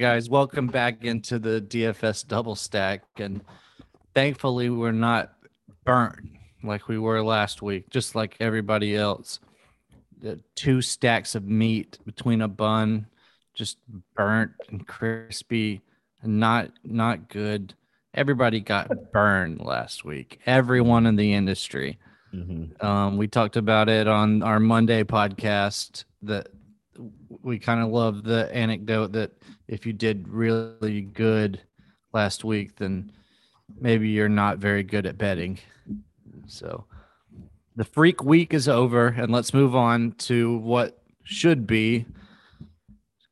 guys, welcome back into the DFS double stack. And thankfully, we're not burnt like we were last week, just like everybody else. The two stacks of meat between a bun, just burnt and crispy, and not not good. Everybody got burned last week. Everyone in the industry. Mhm. Um, we talked about it on our Monday podcast that we kind of love the anecdote that if you did really good last week, then maybe you're not very good at betting. So the freak week is over, and let's move on to what should be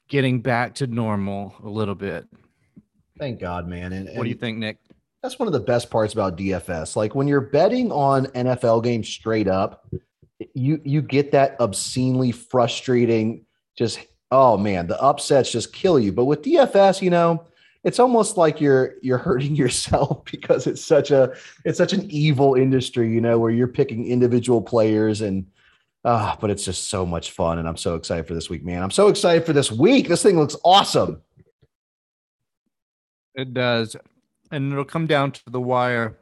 getting back to normal a little bit. Thank God, man. And, What do you think, Nick? That's one of the best parts about DFS. Like when you're betting on NFL games straight up, you you get that obscenely frustrating. Just oh man, the upsets just kill you. But with DFS, you know, it's almost like you're you're hurting yourself because it's such a it's such an evil industry, you know, where you're picking individual players and. Uh, but it's just so much fun, and I'm so excited for this week, man. I'm so excited for this week. This thing looks awesome. It does. And it'll come down to the wire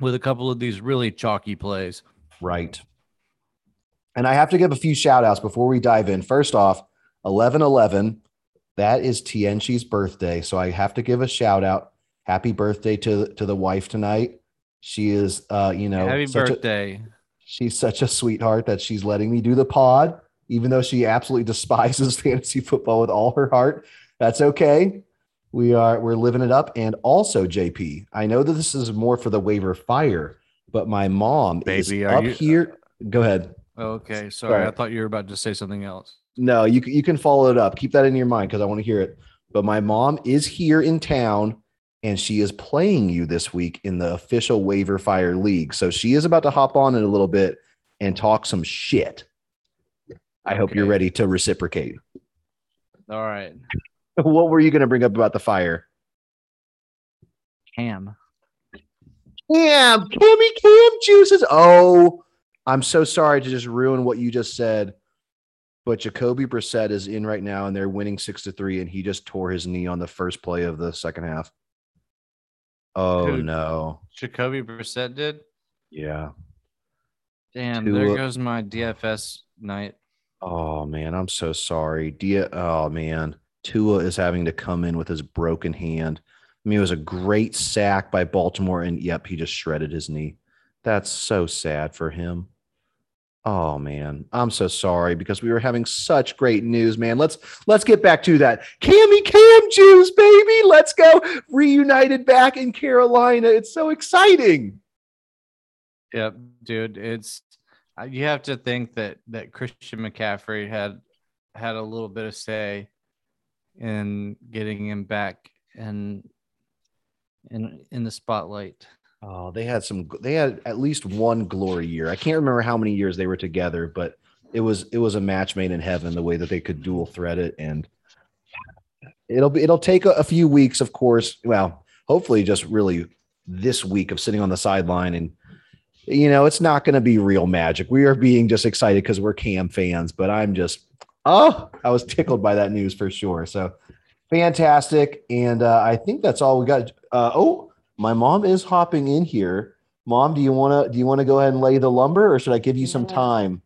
with a couple of these really chalky plays. Right. And I have to give a few shout outs before we dive in. First off, 11 11, that is Tienchi's birthday. So I have to give a shout out. Happy birthday to, to the wife tonight. She is, uh, you know, Happy such a- birthday. she's such a sweetheart that she's letting me do the pod, even though she absolutely despises fantasy football with all her heart. That's okay. We are we're living it up. And also, JP, I know that this is more for the waiver fire, but my mom Baby, is up you- here. Go ahead. Okay, sorry. I thought you were about to say something else. No, you can- you can follow it up. Keep that in your mind because I want to hear it. But my mom is here in town and she is playing you this week in the official waiver fire league. So she is about to hop on in a little bit and talk some shit. I hope you're ready to reciprocate. All right. what were you going to bring up about the fire? Cam. Cam, Cammy Cam juices. Oh, I'm so sorry to just ruin what you just said. But Jacoby Brissett is in right now and they're winning six to three, and he just tore his knee on the first play of the second half. Oh Who? no. Jacoby Brissett did. Yeah. Damn, Tua- there goes my DFS night. Oh man, I'm so sorry. Dia oh man. Tua is having to come in with his broken hand. I mean, it was a great sack by Baltimore, and yep, he just shredded his knee. That's so sad for him. Oh man, I'm so sorry because we were having such great news, man. Let's let's get back to that. Cammy Cam Juice, baby. Let's go. Reunited back in Carolina. It's so exciting. Yep, dude. It's uh, you have to think that that Christian McCaffrey had had a little bit of say in getting him back and in in the spotlight. Oh, they had some. They had at least one glory year. I can't remember how many years they were together, but it was it was a match made in heaven. The way that they could dual thread it, and it'll be it'll take a, a few weeks, of course. Well, hopefully, just really this week of sitting on the sideline, and you know, it's not going to be real magic. We are being just excited because we're Cam fans, but I'm just oh, I was tickled by that news for sure. So fantastic, and uh, I think that's all we got. Uh, oh my mom is hopping in here. Mom, do you want to do you want to go ahead and lay the lumber, or should I give you some time?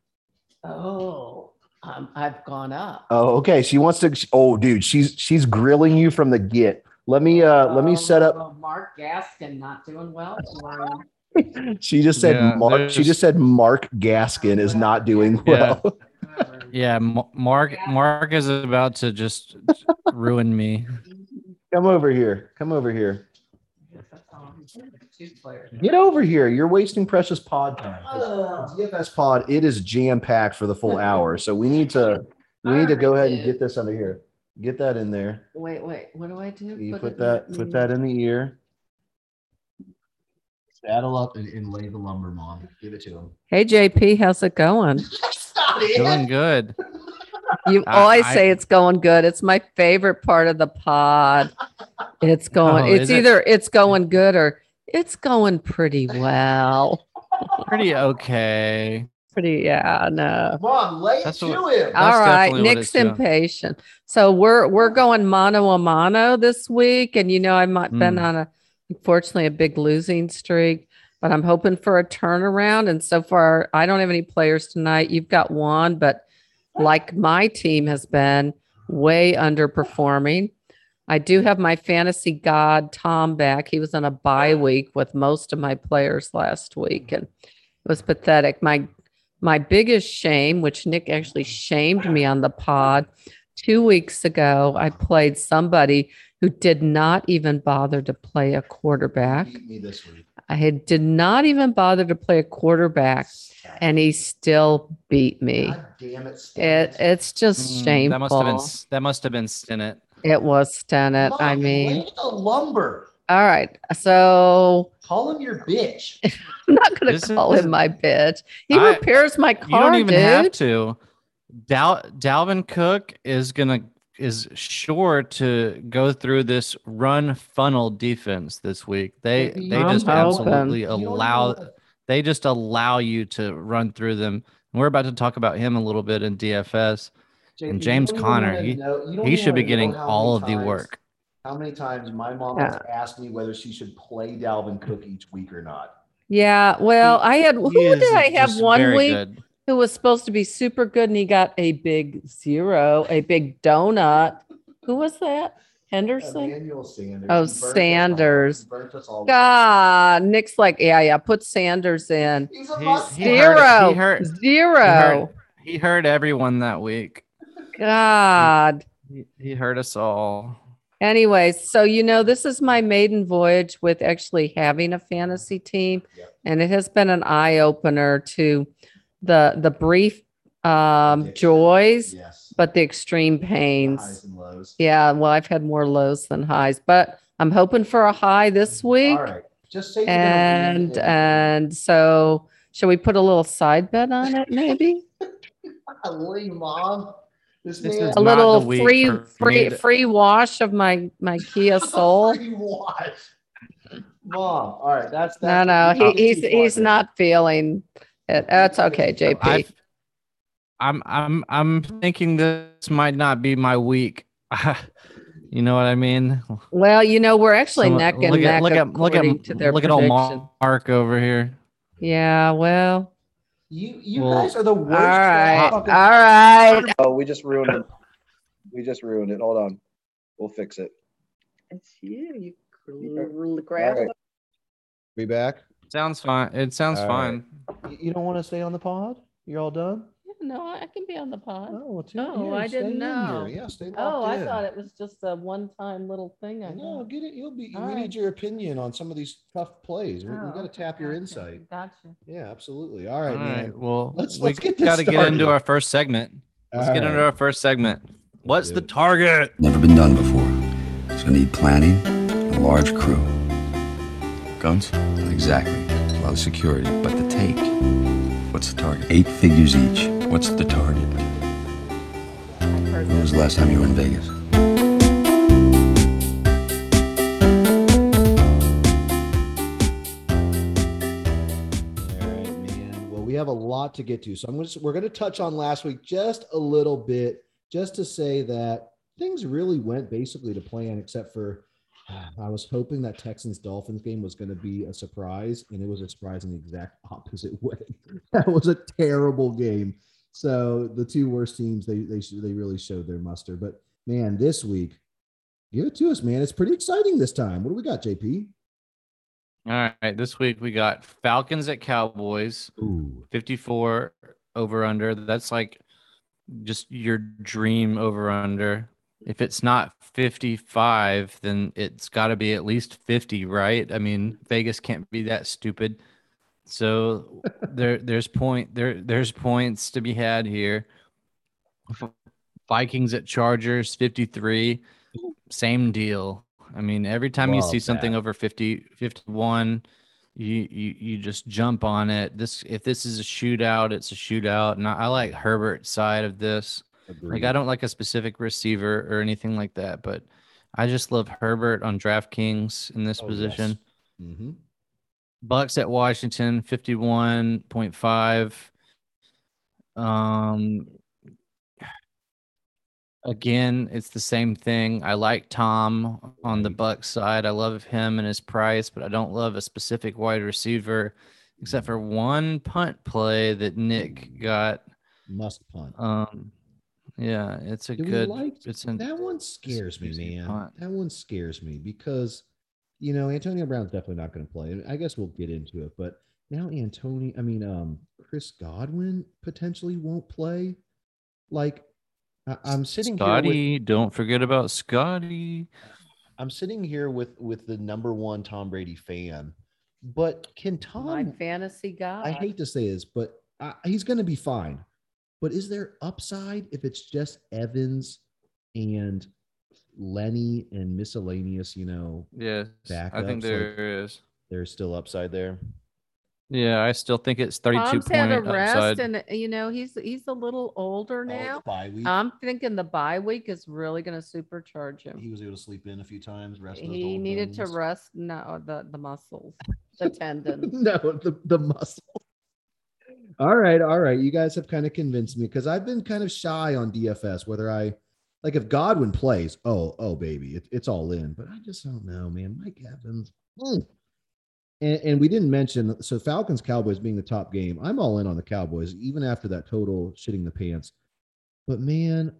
Oh, um, I've gone up. Oh, okay. She wants to. Oh, dude, she's she's grilling you from the get. Let me uh let me set up. Oh, Mark Gaskin not doing well. She just said Yeah, Mark. She just said Mark Gaskin is not doing well. Yeah, M- Mark Mark is about to just ruin me. Come over here. Come over here. Two players. Get over here. You're wasting precious pod time. Oh. Ugh. DFS pod. It is jam packed for the full hour, so we need to we need to go ahead and get this under here. Get that in there. Wait, wait. What do I do? You it put in- that put that in the ear. Saddle up and, and lay the lumber, mom. Give it to him. Hey JP, how's it going? Doing good. You I- always I- say it's going good. It's my favorite part of the pod. It's oh, going. Oh, it's is it? either it's going good or it's going pretty well. Pretty okay. pretty, yeah, no. Come on, lay it That's to what- him. All right, definitely what Nick's it's doing. impatient. So we're we're going mano a mano this week, and you know I've been Hmm. on a unfortunately a big losing streak, but I'm hoping for a turnaround. And so far, I don't have any players tonight. You've got one, but like my team has been way underperforming. I do have my fantasy god Tom back. He was on a bye week with most of my players last week, and it was pathetic. My my biggest shame, which Nick actually shamed me on the pod two weeks ago, I played somebody who did not even bother to play a quarterback. Me this week. I had, did not even bother to play a quarterback, and he still beat me. God damn it, It it's just Mm, shameful. That must have been s- that must have been Stinnett. It was Stennett. I mean, the lumber. all right. So Call him your bitch. I'm not going to call is- him my bitch. He I- repairs my car, You don't even dude. have to. Dal- Dalvin Cook is gonna is sure to go through this run funnel defense this week. They Maybe they you just don't absolutely allow they just allow you to run through them. And we're about to talk about him a little bit in DFS. JP, And James don't Conner, he- know- He should be getting all of many the work. How many times my mom Yeah. has asked me whether she should play Dalvin Cook each week or not? Yeah, well, I had who did I have one week good. who was supposed to be super good and he got a big zero, a big donut. Who was that? Henderson? Emmanuel Sanders. Oh, He burnt us all. Sanders. He burnt us all. God, Nick's like, yeah, yeah, put Sanders in. He's a He- must. he heard- Zero. he heard- Zero. He heard everyone that week. God. He, he heard us all. Anyway, so you know, this is my maiden voyage with actually having a fantasy team, Yep. and it has been an eye opener to the the brief um, Addiction. joys, Yes. but the extreme The pains. highs and lows. Yeah, well, I've had more lows than highs, but I'm hoping for a high this week. All right. Just And and so shall we put a little side bet on it, maybe? Golly, mom. This, This man is a little the free free to- free wash of my my Kia Soul. Free wash. Mom. All right. That's No, that's no, we he, he's he's there. not feeling it. That's okay, JP. I've, I'm I'm I'm thinking this might not be my week. you know what I mean? Well, you know, we're actually Some- neck and look neck at look at look according at to their look at old. Mark over here. Yeah, well, You you Well, guys are the worst. all right, all fucking- right. Oh, we just ruined it. We just ruined it. Hold on. We'll fix it. It's you, you grab Alright. Be back. Sounds fine. It sounds All fine. You, you don't want to stay on the pod? You're all done? No, I can be on the pod. Oh, well, too- Oh, yeah, I stay didn't in know. here. Yeah, stay Oh, I in. thought it was just a one-time little thing. I No, got. get it. You'll be. All we right. need your opinion on some of these tough plays. We, we Oh, got to tap your gotcha, insight. Gotcha. Yeah, absolutely. All All right, right. man. Well, Let's- we let's get this got to get into our first segment. Let's All get into right. our first segment. What's the it. target? Never been done before. So need planning, a large crew. Guns? Exactly. A lot of security, but the take. What's the target? Eight figures each. What's the target? When was the last time you were in Vegas? All right, man. Well, we have a lot to get to, so I'm to we're going to touch on last week just a little bit, just to say that things really went basically to plan, except for I was hoping that Texans Dolphins game was going to be a surprise, and it was a surprise in the exact opposite way. that was a terrible game. So the two worst teams, they they they really showed their muster. But man, this week, give it to us, man. It's pretty exciting this time. What do we got, JP? All right. This week we got Falcons at Cowboys. Ooh, 54 over under. That's like just your dream over under. If it's not 55, then it's got to be at least 50, right? I mean, Vegas can't be that stupid. So there there's point there there's points to be had here. Vikings at Chargers 53, same deal. I mean, every time you Love see something over 50 51, you you you just jump on it. This if this is a shootout, it's a shootout. And I, I like Herbert's side of this. Like I don't like a specific receiver or anything like that, but I just love Herbert on DraftKings in this Oh, position. Mm-hmm. Bucks at Washington, 51.5. Um, again, it's the same thing. I like Tom on the Right. Buck side. I love him and his price, but I don't love a specific wide receiver, except for one punt play that Nick got. Must punt. Um, yeah, it's a Do good. like it's an that one scares me, man. punt. That one scares me because you know Antonio Brown's definitely not going to play. I guess we'll get into it, but now Antonio, I mean, um, Chris Godwin potentially won't play. Like, I, I'm sitting here with, Scotty. Don't forget about Scotty. I'm sitting here with with the number one Tom Brady fan, but can My Tom? fantasy guy. I hate to say this, but uh, he's going to be fine. But is there upside if it's just Evans and Lenny and miscellaneous? You know, Yes, I Backups, think like- there is. there's still upside there. Yeah, I still think it's 32 Tom's point had a rest, upside. and you know he's he's a little older Oh, now. it's bye week. I'm thinking the bye week is really going to supercharge him. he was able to sleep in a few times. Rest He old needed to rest. No, the the muscles, the tendons. no, the, the muscle. All right, all right. You guys have kind of convinced me because I've been kind of shy on DFS. Whether I like if Godwin plays, oh, oh, baby, it, it's all in. But I just don't know, man. Mike Evans. mm. And, and we didn't mention so Falcons Cowboys being the top game. I'm all in on the Cowboys, even after that total shitting the pants. But man,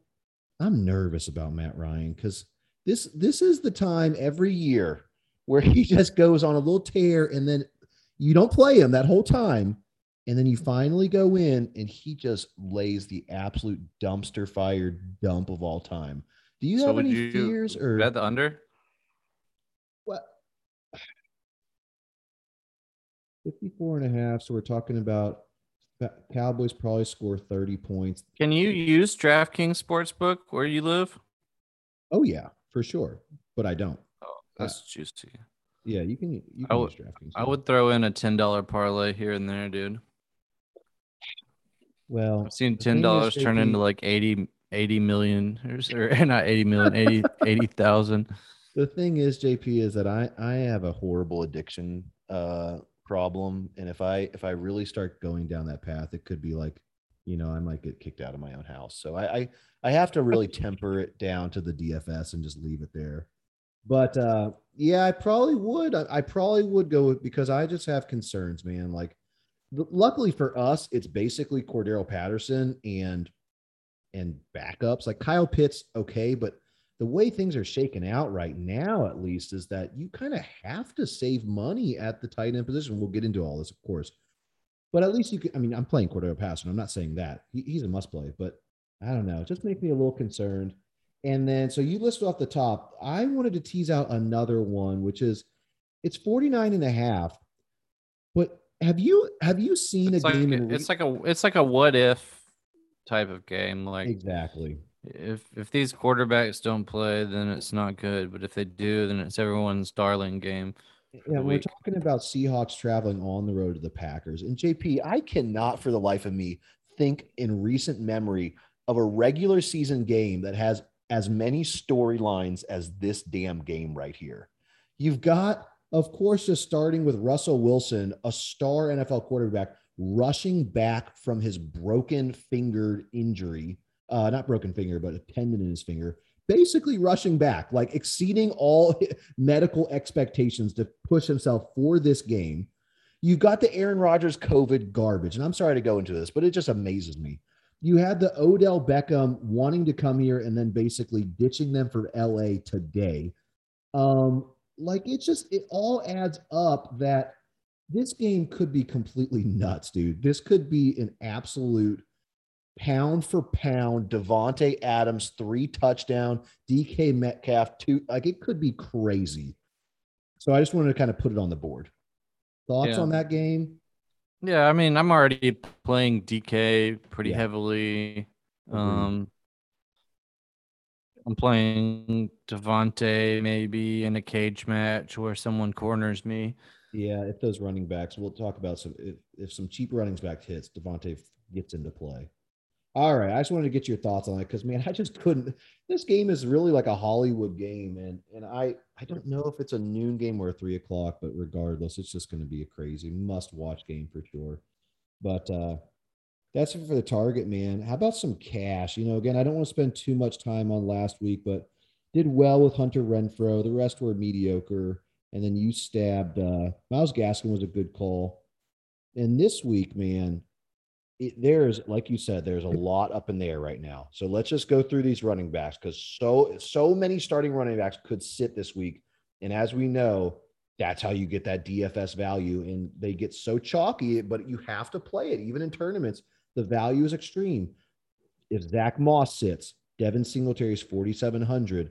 I'm nervous about Matt Ryan because this this is the time every year where he just goes on a little tear and then you don't play him that whole time and then you finally go in and he just lays the absolute dumpster fire dump of all time do you So have any you fears or bet the under? what 54 and a half so we're talking about cowboys probably score 30 points Can you use DraftKings Sportsbook where you live? oh yeah for sure but i don't Oh, that's juicy. yeah you can you I can would- use DraftKings. I would throw in a ten dollar parlay here and there, dude. Well I've seen ten dollars turn into like 80, 80 million or, or not 80 million, 80 80,000. the thing is jp is that i i have a horrible addiction uh problem and if i if i really start going down that path it could be like you know i might get kicked out of my own house so i i, I have to really temper it down to the dfs and just leave it there but uh yeah i probably would i, I probably would go with because i just have concerns man like luckily for us it's basically cordarrelle patterson and and backups like kyle pitts okay but the way things are shaken out right now, at least, is that you kind of have to save money at the tight end position. We'll get into all this, of course, but at least you can. I mean, I'm playing Cordero Passon. I'm not saying that he, he's a must play, but I don't know. It just makes me a little concerned. And then, so you list off the top. I wanted to tease out another one, which is it's 49 and a half. Have you have you seen It's a like game? it's like a it's like a what if type of game. Like exactly. if if these quarterbacks don't play, then it's not good. But if they do, then it's everyone's darling game. Yeah, we're week. talking about Seahawks traveling on the road to the Packers. And JP, I cannot for the life of me think in recent memory of a regular season game that has as many storylines as this damn game right here. You've got, of course, just starting with Russell Wilson, a star NFL quarterback, rushing back from his broken fingered injury. Uh, not broken finger, but a tendon in his finger basically rushing back, like exceeding all medical expectations to push himself for this game. You've got the Aaron Rodgers COVID garbage, and I'm sorry to go into this, but it just amazes me. You had the Odell Beckham wanting to come here and then basically ditching them for LA today. Um, like it's just it all adds up that this game could be completely nuts, dude. This could be an absolute pound for pound, Davante Adams three touchdown, DK Metcalf two. Like it could be crazy. So I just wanted to kind of put it on the board. Thoughts Yeah. on that game? Yeah, I mean, I'm already playing DK pretty Yeah. heavily. Agreed. Um, I'm playing Davante maybe in a cage match where someone corners me. Yeah, if those running backs, we'll talk about some. If, if some cheap running back hits, Davante gets into play. All right, I just wanted to get your thoughts on it because man, I just couldn't. This game is really like a Hollywood game, and and I I don't know if it's a noon game or a three o'clock, but regardless, it's just going to be a crazy must watch game for sure. But uh that's it for the target, man. How about some cash? You know, again, I don't want to spend too much time on last week, but did well with Hunter Renfrow. The rest were mediocre. And then you stabbed uh Myles Gaskin was a good call. And this week, man, it, there's like you said, there's a lot up in there right now. So let's just go through these running backs because so so many starting running backs could sit this week. And as we know, that's how you get that DFS value. And they get so chalky, but you have to play it even in tournaments. The value is extreme. If Zach Moss sits, Devin Singletary is 4,700.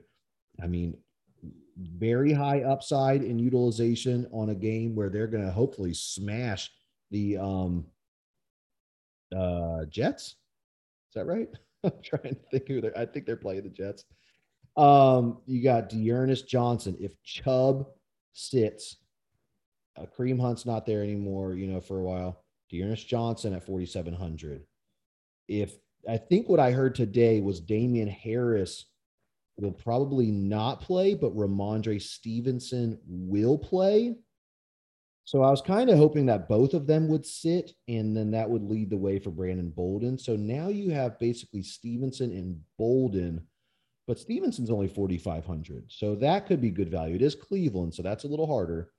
I mean, very high upside in utilization on a game where they're going to hopefully smash the um uh Jets. Is that right? I'm trying to think who they're I think they're playing the Jets. Um, you got D'Ernest Johnson. If Chubb sits, uh, Kareem Hunt's not there anymore, you know, for a while. D'Ernest Johnson at 4,700. If I think what I heard today was Damien Harris will probably not play, but Rhamondre Stevenson will play. So I was kind of hoping that both of them would sit, and then that would lead the way for Brandon Bolden. So now you have basically Stevenson and Bolden, but Stevenson's only 4,500. So that could be good value. It is Cleveland, so that's a little harder.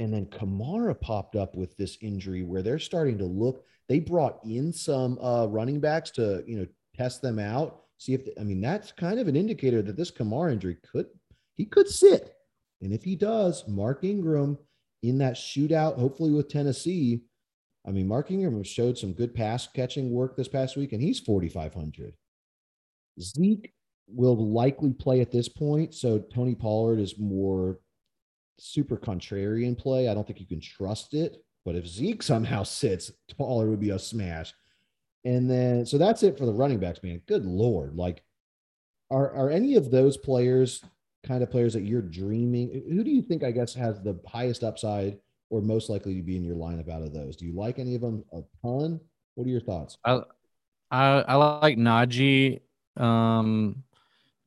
And then Kamara popped up with this injury where they're starting to look. They brought in some uh, running backs to you know test them out, see if I mean that's kind of an indicator that this Kamara injury could he could sit, and if he does, Mark Ingram in that shootout, hopefully with Tennessee. I mean, Mark Ingram showed some good pass catching work this past week, and he's 4,500. Zeke will likely play at this point. So Tony Pollard is more super contrarian play. I don't think you can trust it. But if Zeke somehow sits, Pollard would be a smash. And then, so that's it for the running backs, man. Good Lord. Like, are, are any of those players kind of players that you're dreaming? Who do you think, I guess, has the highest upside or most likely to be in your lineup out of those? Do you like any of them a ton? What are your thoughts? I I, I like Najee, um,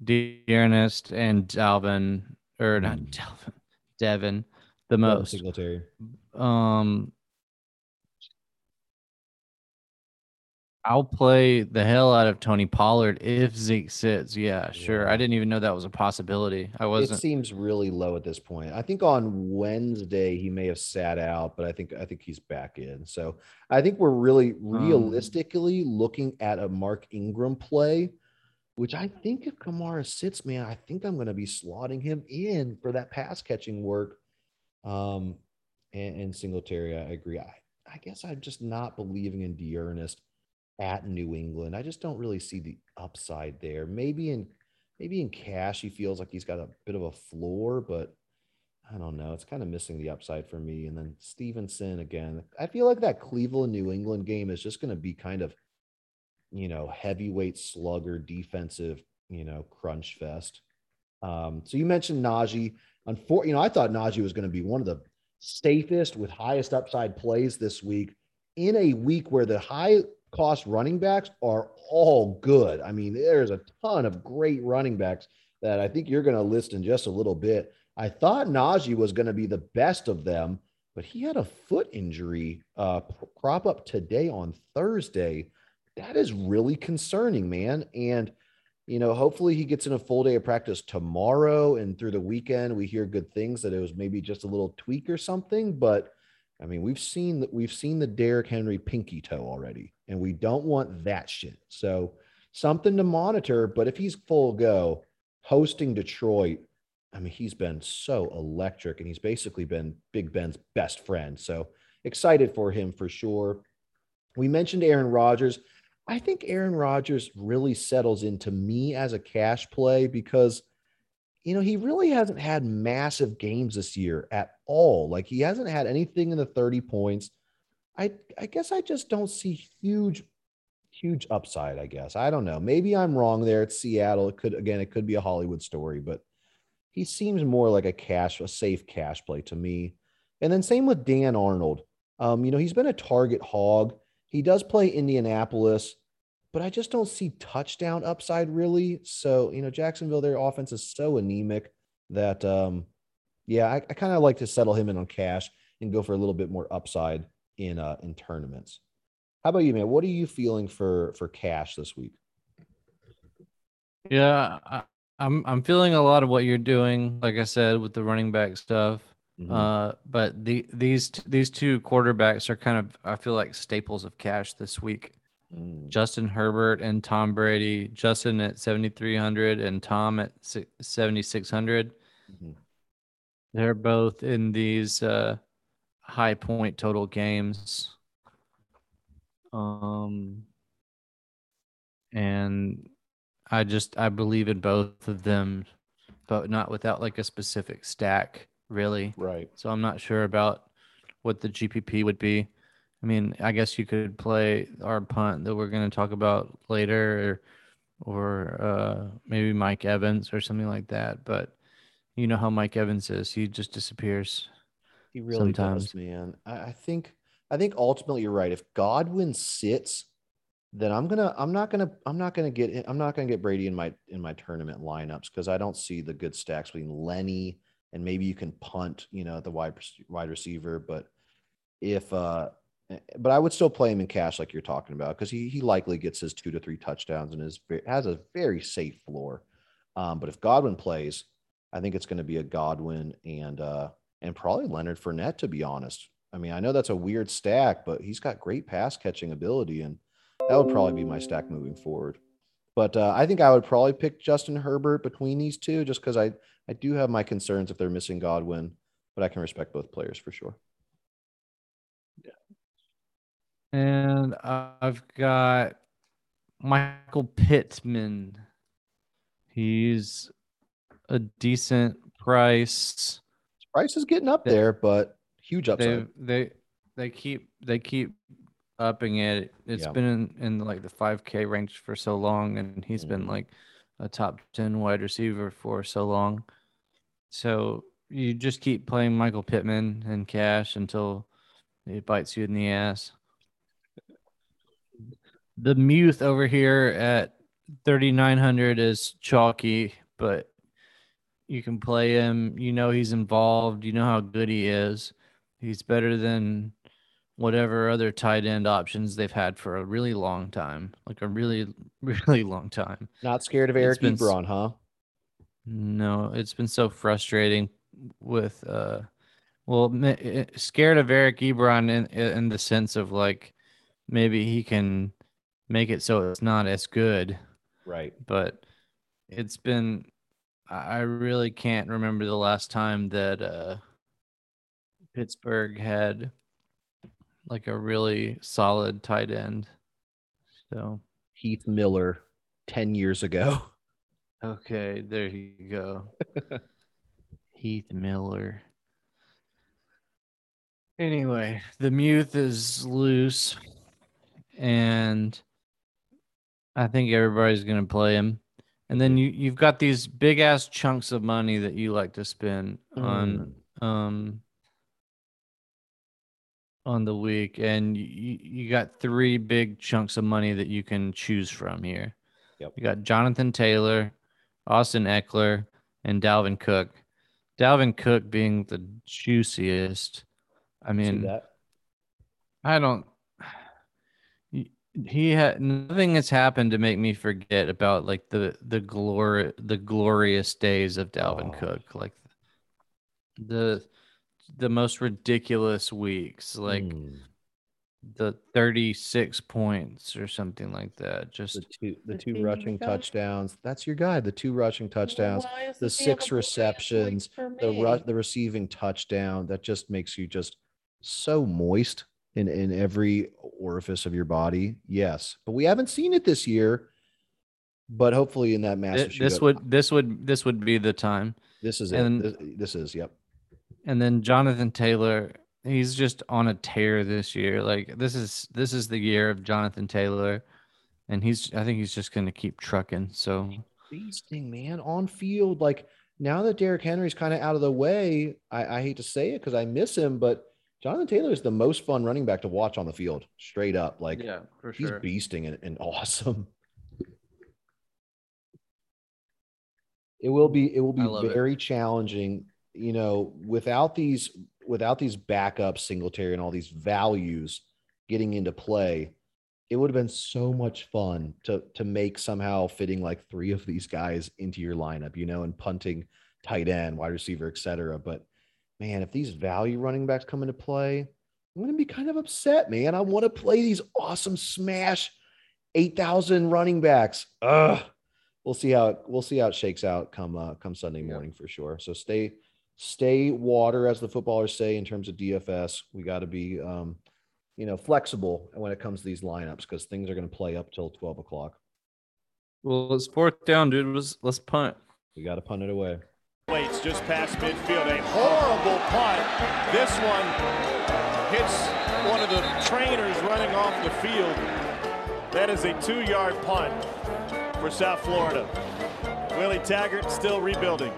D'Ernest, and Dalvin, or not Mm. Dalvin, Devin, the most. Singletary. Um, I'll play the hell out of Tony Pollard if Zeke sits. Yeah, sure. I didn't even know that was a possibility. I It wasn't. seems really low at this point. I think on Wednesday he may have sat out, but I think I think he's back in. So I think we're really realistically looking at a Mark Ingram play, which I think if Kamara sits, man, I think I'm going to be slotting him in for that pass catching work. Um, and, and Singletary, I agree. I, I guess I'm just not believing in D'Ernest at New England. I just don't really see the upside there. Maybe in maybe in cash he feels like he's got a bit of a floor, but I don't know. It's kind of missing the upside for me. And then Stevenson again. I feel like that Cleveland New England game is just going to be kind of, you know, heavyweight slugger defensive, you know, crunch fest. Um, so you mentioned Najee. Unfor- you know, I thought Najee was going to be one of the safest with highest upside plays this week in a week where the high cost running backs are all good. I mean, there's a ton of great running backs that I think you're going to list in just a little bit. I thought Najee was going to be the best of them, but he had a foot injury uh, crop up today on Thursday. That is really concerning, man. And you know, hopefully he gets in a full day of practice tomorrow and through the weekend. We hear good things that it was maybe just a little tweak or something, but I mean, we've seen that we've seen the Derrick Henry pinky toe already, and we don't want that shit. So something to monitor. But if he's full go, hosting Detroit, I mean, he's been so electric, and he's basically been Big Ben's best friend. So excited for him for sure. We mentioned Aaron Rodgers. I think Aaron Rodgers really settles into me as a cash play because you know, he really hasn't had massive games this year at all. Like he hasn't had anything in the 30 points. I I guess I just don't see huge huge upside, I guess. I don't know. Maybe I'm wrong there. It's Seattle. It could again, it could be a Hollywood story, but he seems more like a cash, a safe cash play to me. And then same with Dan Arnold. Um, you know, he's been a target hog. He does play Indianapolis but I just don't see touchdown upside really. So, you know, Jacksonville, their offense is so anemic that, um, yeah, I, I kind of like to settle him in on cash and go for a little bit more upside in uh, in tournaments. How about you, man? What are you feeling for for cash this week? Yeah, I, I'm I'm feeling a lot of what you're doing. Like I said, with the running back stuff. Mhm. Uh, but the these these two quarterbacks are kind of I feel like staples of cash this week. Mm. Justin Herbert and Tom Brady. Justin at 7,300 and Tom at si- 7,600. Mhm. They're both in these uh, high point total games. Um, and I just I believe in both of them, but not without like a specific stack, really. Right. So I'm not sure about what the GPP would be. I mean, I guess you could play our punt that we're going to talk about later, or, or uh, maybe Mike Evans or something like that. But you know how Mike Evans is; he just disappears. He really Sometimes. does, man. I, I think I think ultimately you're right. If Godwin sits, then I'm gonna I'm not gonna I'm not gonna get I'm not gonna get Brady in my in my tournament lineups because I don't see the good stacks between Lenny and maybe you can punt, you know, the wide wide receiver. But if uh eh, but I would still play him in cash like you're talking about because he he likely gets his two to three touchdowns and is has a very safe floor. Um, but if Godwin plays, I think it's going to be a Godwin and uh and probably Leonard Fournette, to be honest. I mean, I know that's a weird stack, but he's got great pass catching ability, and that would probably be my stack moving forward. But uh, I think I would probably pick Justin Herbert between these two, just because I I do have my concerns if they're missing Godwin, but I can respect both players for sure. Yeah. And I've got Michael Pittman. He's a decent price. Price is getting up They- there, but huge They upside. they they keep they keep upping it. It's Yeah. been in, in like the 5K range for so long, and he's been Mhm. like a top 10 wide receiver for so long. So you just keep playing Michael Pittman and cash until it bites you in the ass. The Muth over here at 3,900 is chalky, but you can play him. You know he's involved. You know how good he is. He's better than whatever other tight end options they've had for a really long time, like a really, really long time. Not scared of It's Eric been Ebron, huh? No, it's been so frustrating with uh well eh, scared of Eric Ebron in in the sense of like maybe he can make it so it's not as good, Right. but it's been I I really can't remember the last time that uh Pittsburgh had like a really solid tight end. So Heath Miller, ten years ago. Okay, there you go. Heath Miller. Anyway, the Muth is loose, and I think everybody's gonna play him. And then you you've got these big ass chunks of money that you like to spend on um on the week, and you you got three big chunks of money that you can choose from here. Yep. You got Jonathan Taylor, Austin Ekeler, and Dalvin Cook. Dalvin Cook being the juiciest. I mean, that? I don't. He, he had nothing has happened to make me forget about like the the glory the glorious days of Dalvin Oh. Cook, like the the most ridiculous weeks, like Mm. the thirty six points or something like that. Just the two the The two rushing you touchdowns. That's your guy. The two rushing touchdowns. Why is the six available last week receptions, the me? ru- the receiving touchdown that just makes you just so moist in in every orifice of your body. Yes, but we haven't seen it this year. But hopefully, in that thi- massive this shootout- would this would this would be the time. this is and- it. This, this is yep. And then Jonathan Taylor, he's just on a tear this year. Like this is this is the year of Jonathan Taylor, and he's I think he's just gonna keep trucking. So Feasting man on field. Like now that Derrick Henry's kind of out of the way, I, I hate to say it because I miss him, but Jonathan Taylor is the most fun running back to watch on the field. Straight up, like yeah, for sure. he's beasting and, and awesome. It will be it will be love it. very challenging, you know, without these without these backups, Singletary and all these values getting into play. it would have been so much fun to to make somehow fitting like three of these guys into your lineup, you know, and punting tight end, wide receiver, etc. But man, if these value running backs come into play, I'm gonna be kind of upset, man. I want to play these awesome smash 8,000 running backs. Ugh. We'll see how it, we'll see how it shakes out come uh, come Sunday morning for sure. So stay stay water as the footballers say in terms of DFS. We got to be um, you know flexible when it comes to these lineups because things are going to play up till 12 o'clock. Well, it's fourth down, dude. Let's let's punt. We got to punt it away. Waits just past midfield. A horrible punt. This one hits one of the trainers running off the field. That is a two yard punt for South Florida. Willie Taggart still rebuilding.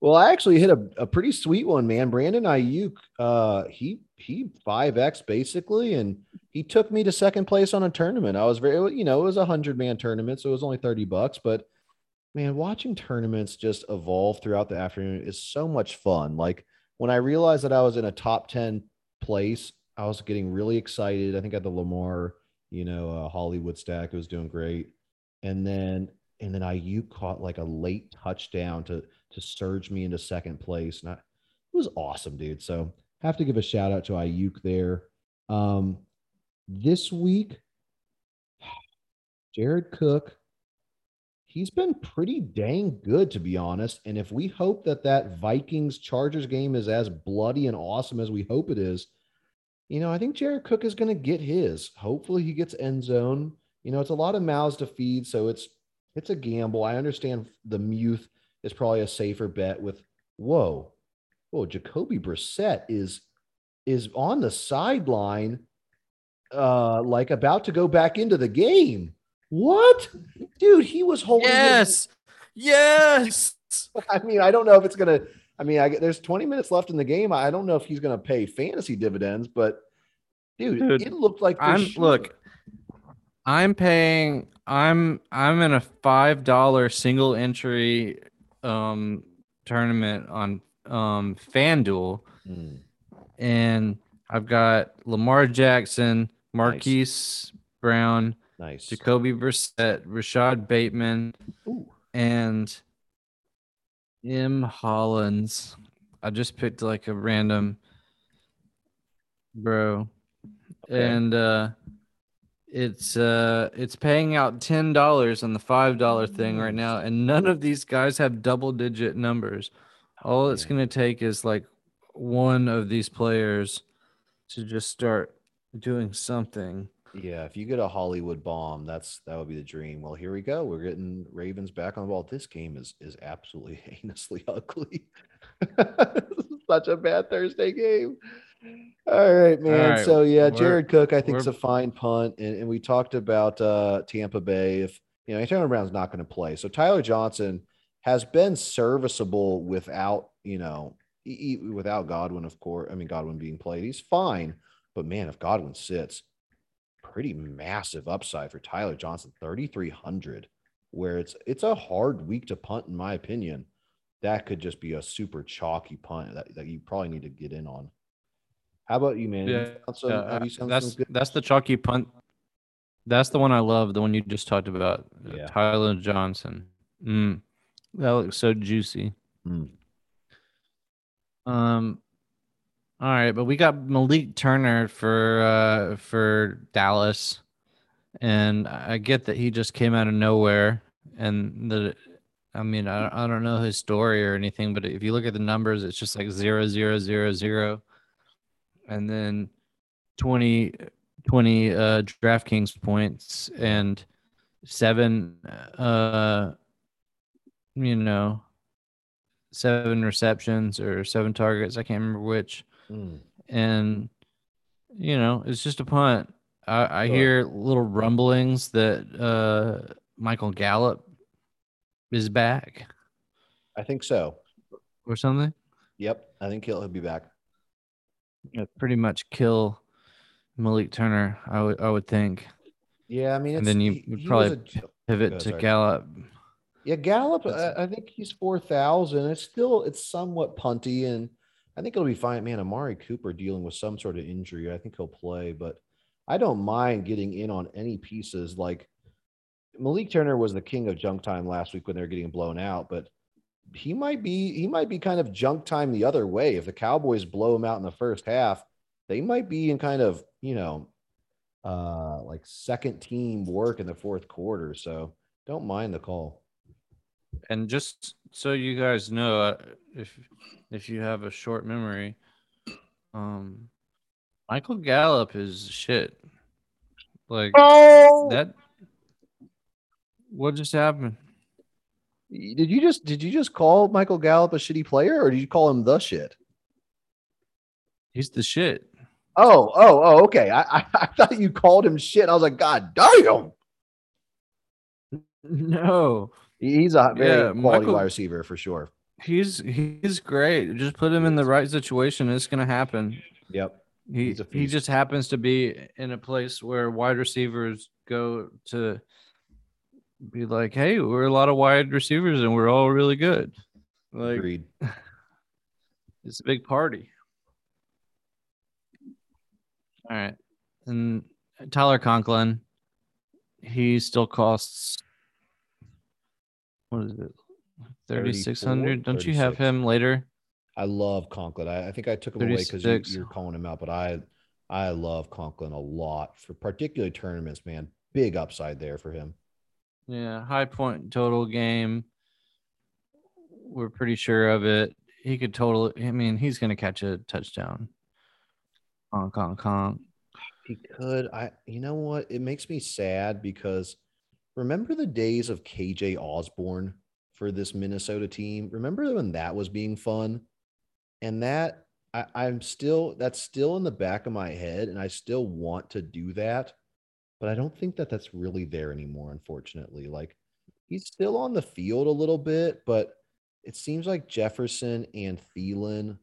Well, I actually hit a, a pretty sweet one, man. Brandon Aiyuk, uh, he he five X basically, and he took me to second place on a tournament. I was very, you know, it was a hundred man tournament, so it was only 30 bucks. But man, watching tournaments just evolve throughout the afternoon is so much fun. Like when I realized that I was in a top 10 place, I was getting really excited. I think at the Lamar, you know, uh, Hollywood stack, it was doing great. And then and then Aiyuk caught like a late touchdown to to surge me into second place. And I, it was awesome, dude. So have to give a shout out to Aiyuk there. Um, this week, Jared Cook, he's been pretty dang good, to be honest. And if we hope that that Vikings Chargers game is as bloody and awesome as we hope it is, you know, I think Jared Cook is going to get his. Hopefully, he gets end zone. You know, it's a lot of mouths to feed, so it's it's a gamble. I understand the Muth is probably a safer bet with whoa, whoa, Jacoby Brissett is is on the sideline, uh, like about to go back into the game. What, dude? He was holding. his- Yes. Yes. I mean, I don't know if it's gonna. I mean, I, there's 20 minutes left in the game. I don't know if he's gonna pay fantasy dividends, but dude, Dude, it looked like for I'm sure. look. I'm paying. I'm I'm in a five dollar single entry um tournament on um FanDuel, Mm, and I've got Lamar Jackson, Marquise Brown, nice. Jacoby Brissett, Rashod Bateman, Ooh. and M. Hollins. I just picked like a random bro. Okay. And uh it's uh it's paying out ten dollars on the five dollar thing right now, and none of these guys have double digit numbers. All it's gonna take is like one of these players to just start doing something. Yeah, if you get a Hollywood bomb, that's that would be the dream. Well, here we go. We're getting Ravens back on the ball. This game is is absolutely heinously ugly. Such a bad Thursday game. All right, man. right, so yeah, Jared Cook, I think, is a fine punt, and, and we talked about uh, Tampa Bay. If you know, Antonio Brown's not going to play, so Tyler Johnson has been serviceable without you know without Godwin, of course. I mean, Godwin being played, he's fine. But man, if Godwin sits, pretty massive upside for Tyler Johnson, 3,300, where it's it's a hard week to punt, in my opinion. That could just be a super chalky punt that, that you probably need to get in on. How about you, man? Yeah, Yeah, you that's that's the chalky punt. That's the one I love. The one you just talked about, uh, Yeah. Tyler Johnson. Mm, that looks so juicy. Mm. Um, all right, but we got Malik Turner for uh for Dallas, and I I get that he just came out of nowhere, and the, I mean, I I don't know his story or anything, but if you look at the numbers, it's just like zero zero zero zero, and then 20, 20 uh DraftKings points and seven uh you know seven receptions or seven targets. I can't remember which. Mm. And you know, it's just a punt. I, I Sure. hear little rumblings that uh Michael Gallup is back I think so. or something. Yep, I think he'll, he'll be back. It'd pretty much kill Malik Turner, I would I would think. Yeah, I mean, And then you he- would he was probably a j- Pivot Go, to sorry. Gallup. Yeah, Gallup. I, I think he's four thousand. It's still it's somewhat punty, and I think it'll be fine. Man, Amari Cooper dealing with some sort of injury. I think he'll play, but I don't mind getting in on any pieces. Like Malik Turner was the king of junk time last week when they were getting blown out, but he might be he might be kind of junk time the other way. If the Cowboys blow him out in the first half, they might be in kind of you know uh like second team work in the fourth quarter. So don't mind the call. And just so you guys know, uh, if if you have a short memory, um, Michael Gallup is shit. Like Oh, that. What just happened? Did you just did you just call Michael Gallup a shitty player, or did you call him the shit? He's the shit. Oh, oh, oh, okay. I, I, I thought you called him shit. I was like, God damn. No, He's a very Yeah, quality wide receiver for sure. he's he's great. Just put him in the right situation. It's gonna happen. Yep. He He's a he just happens to be in a place where wide receivers go to be like, hey, we're a lot of wide receivers and we're all really good. Like Agreed. it's a big party. All right. And Tyler Conklin, he still costs what is it? 3600. Don't you have him later? I love Conklin. I, I think I took him away because you, you're calling him out, but I I love Conklin a lot for particularly tournaments, man. Big upside there for him. Yeah, high point total game. We're pretty sure of it. He could total. I mean, he's going to catch a touchdown. Conk, Kong, conk. He could. I you know what? It makes me sad because remember the days of KJ Osborne for this Minnesota team? Remember when that was being fun? And that I, I'm still that's still in the back of my head, and I still want to do that, but I don't think that that's really there anymore, unfortunately. Like he's still on the field a little bit, but it seems like Jefferson and Thielen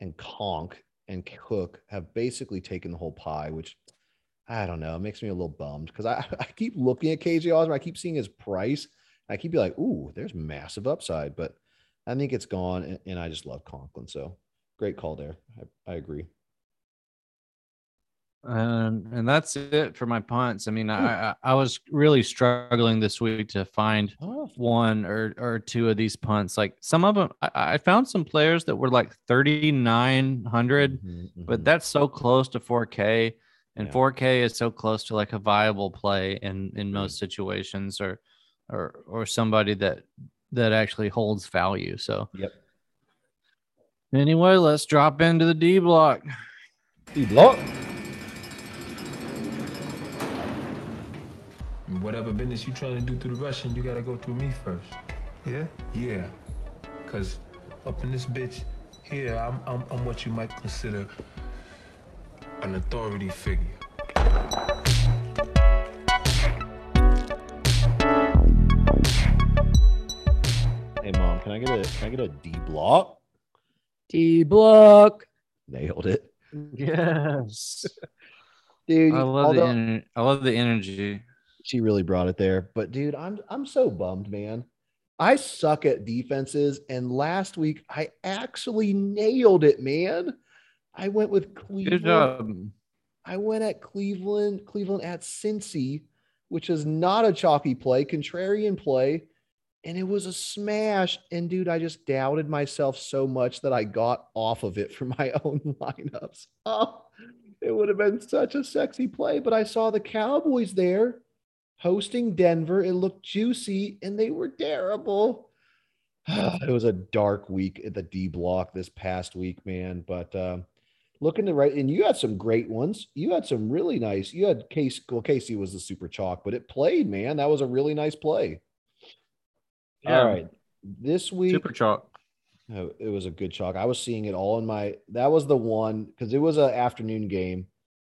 and Conk and Cook have basically taken the whole pie, which I don't know. It makes me a little bummed because I, I keep looking at KJ Osborne. I keep seeing his price. I keep be like, ooh, there's massive upside, but I think it's gone. And, and I just love Conklin. So great call there. I, I agree. And and that's it for my punts. I mean, I I, was really struggling this week to find one or or two of these punts. Like some of them, I, I found some players that were like thirty nine hundred. Mm-hmm, but that's so close to 4K, and Yeah. 4K is so close to like a viable play in in most situations, or or or somebody that that actually holds value. So Yep. anyway, let's drop into the D block. D block. Whatever business you're trying to do through the Russian, you gotta go through me first. Yeah? Yeah. Cause up in this bitch here, I'm, I'm, I'm what you might consider an authority figure. Hey mom, can I get a can I get a D block? D block. Nailed it. Yes, Dude, I love the ener- I love the energy. She really brought it there. But dude, I'm I'm so bummed, man. I suck at defenses, and last week I actually nailed it, man. I went with Cleveland. Good job. I went at Cleveland, Cleveland at Cincy, which is not a chalky play, contrarian play, and it was a smash. And dude, I just doubted myself so much that I got off of it for my own lineups. Oh, it would have been such a sexy play, but I saw the Cowboys there hosting Denver. It looked juicy, and they were terrible. it was a dark week at the D block this past week, man. But um, looking to right, and you had some great ones. You had some really nice. You had Case. Well, Casey was the super chalk, but it played, man. That was a really nice play. All right, this week super chalk. Oh, it was a good chalk. I was seeing it all in my. That was the one because it was an afternoon game,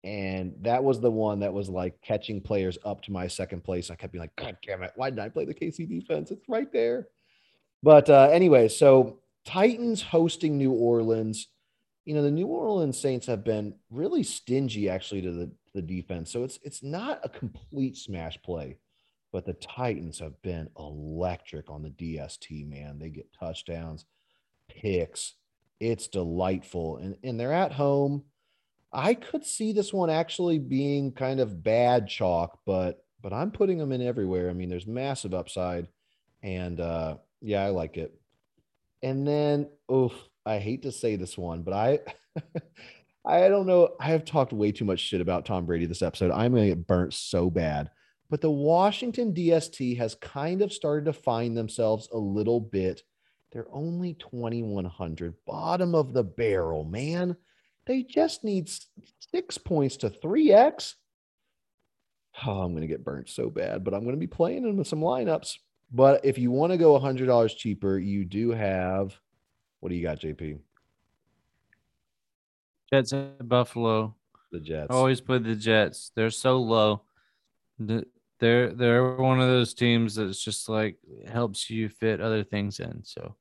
and that was the one that was like catching players up to my second place. I kept being like, God damn it! Why didn't I play the KC defense? It's right there. But uh, anyway, so Titans hosting New Orleans. You know the New Orleans Saints have been really stingy actually to the the defense, so it's it's not a complete smash play. But the Titans have been electric on the DST, man. They get touchdowns picks. It's delightful. And and they're at home. I could see this one actually being kind of bad chalk, but but I'm putting them in everywhere. I mean, there's massive upside. And uh yeah, I like it. And then oof, I hate to say this one, but I I don't know. I have talked way too much shit about Tom Brady this episode. I'm going to get burnt so bad. But the Washington DST has kind of started to find themselves a little bit. They're only 2100, bottom of the barrel, man. They just need six points to 3x. Oh, I'm going to get burnt so bad, but I'm going to be playing them with some lineups. But if you want to go $100 cheaper, you do have what do you got, JP? Jets at Buffalo. The Jets. I Always play the Jets. They're so low. They're they're one of those teams that's just like helps you fit other things in. So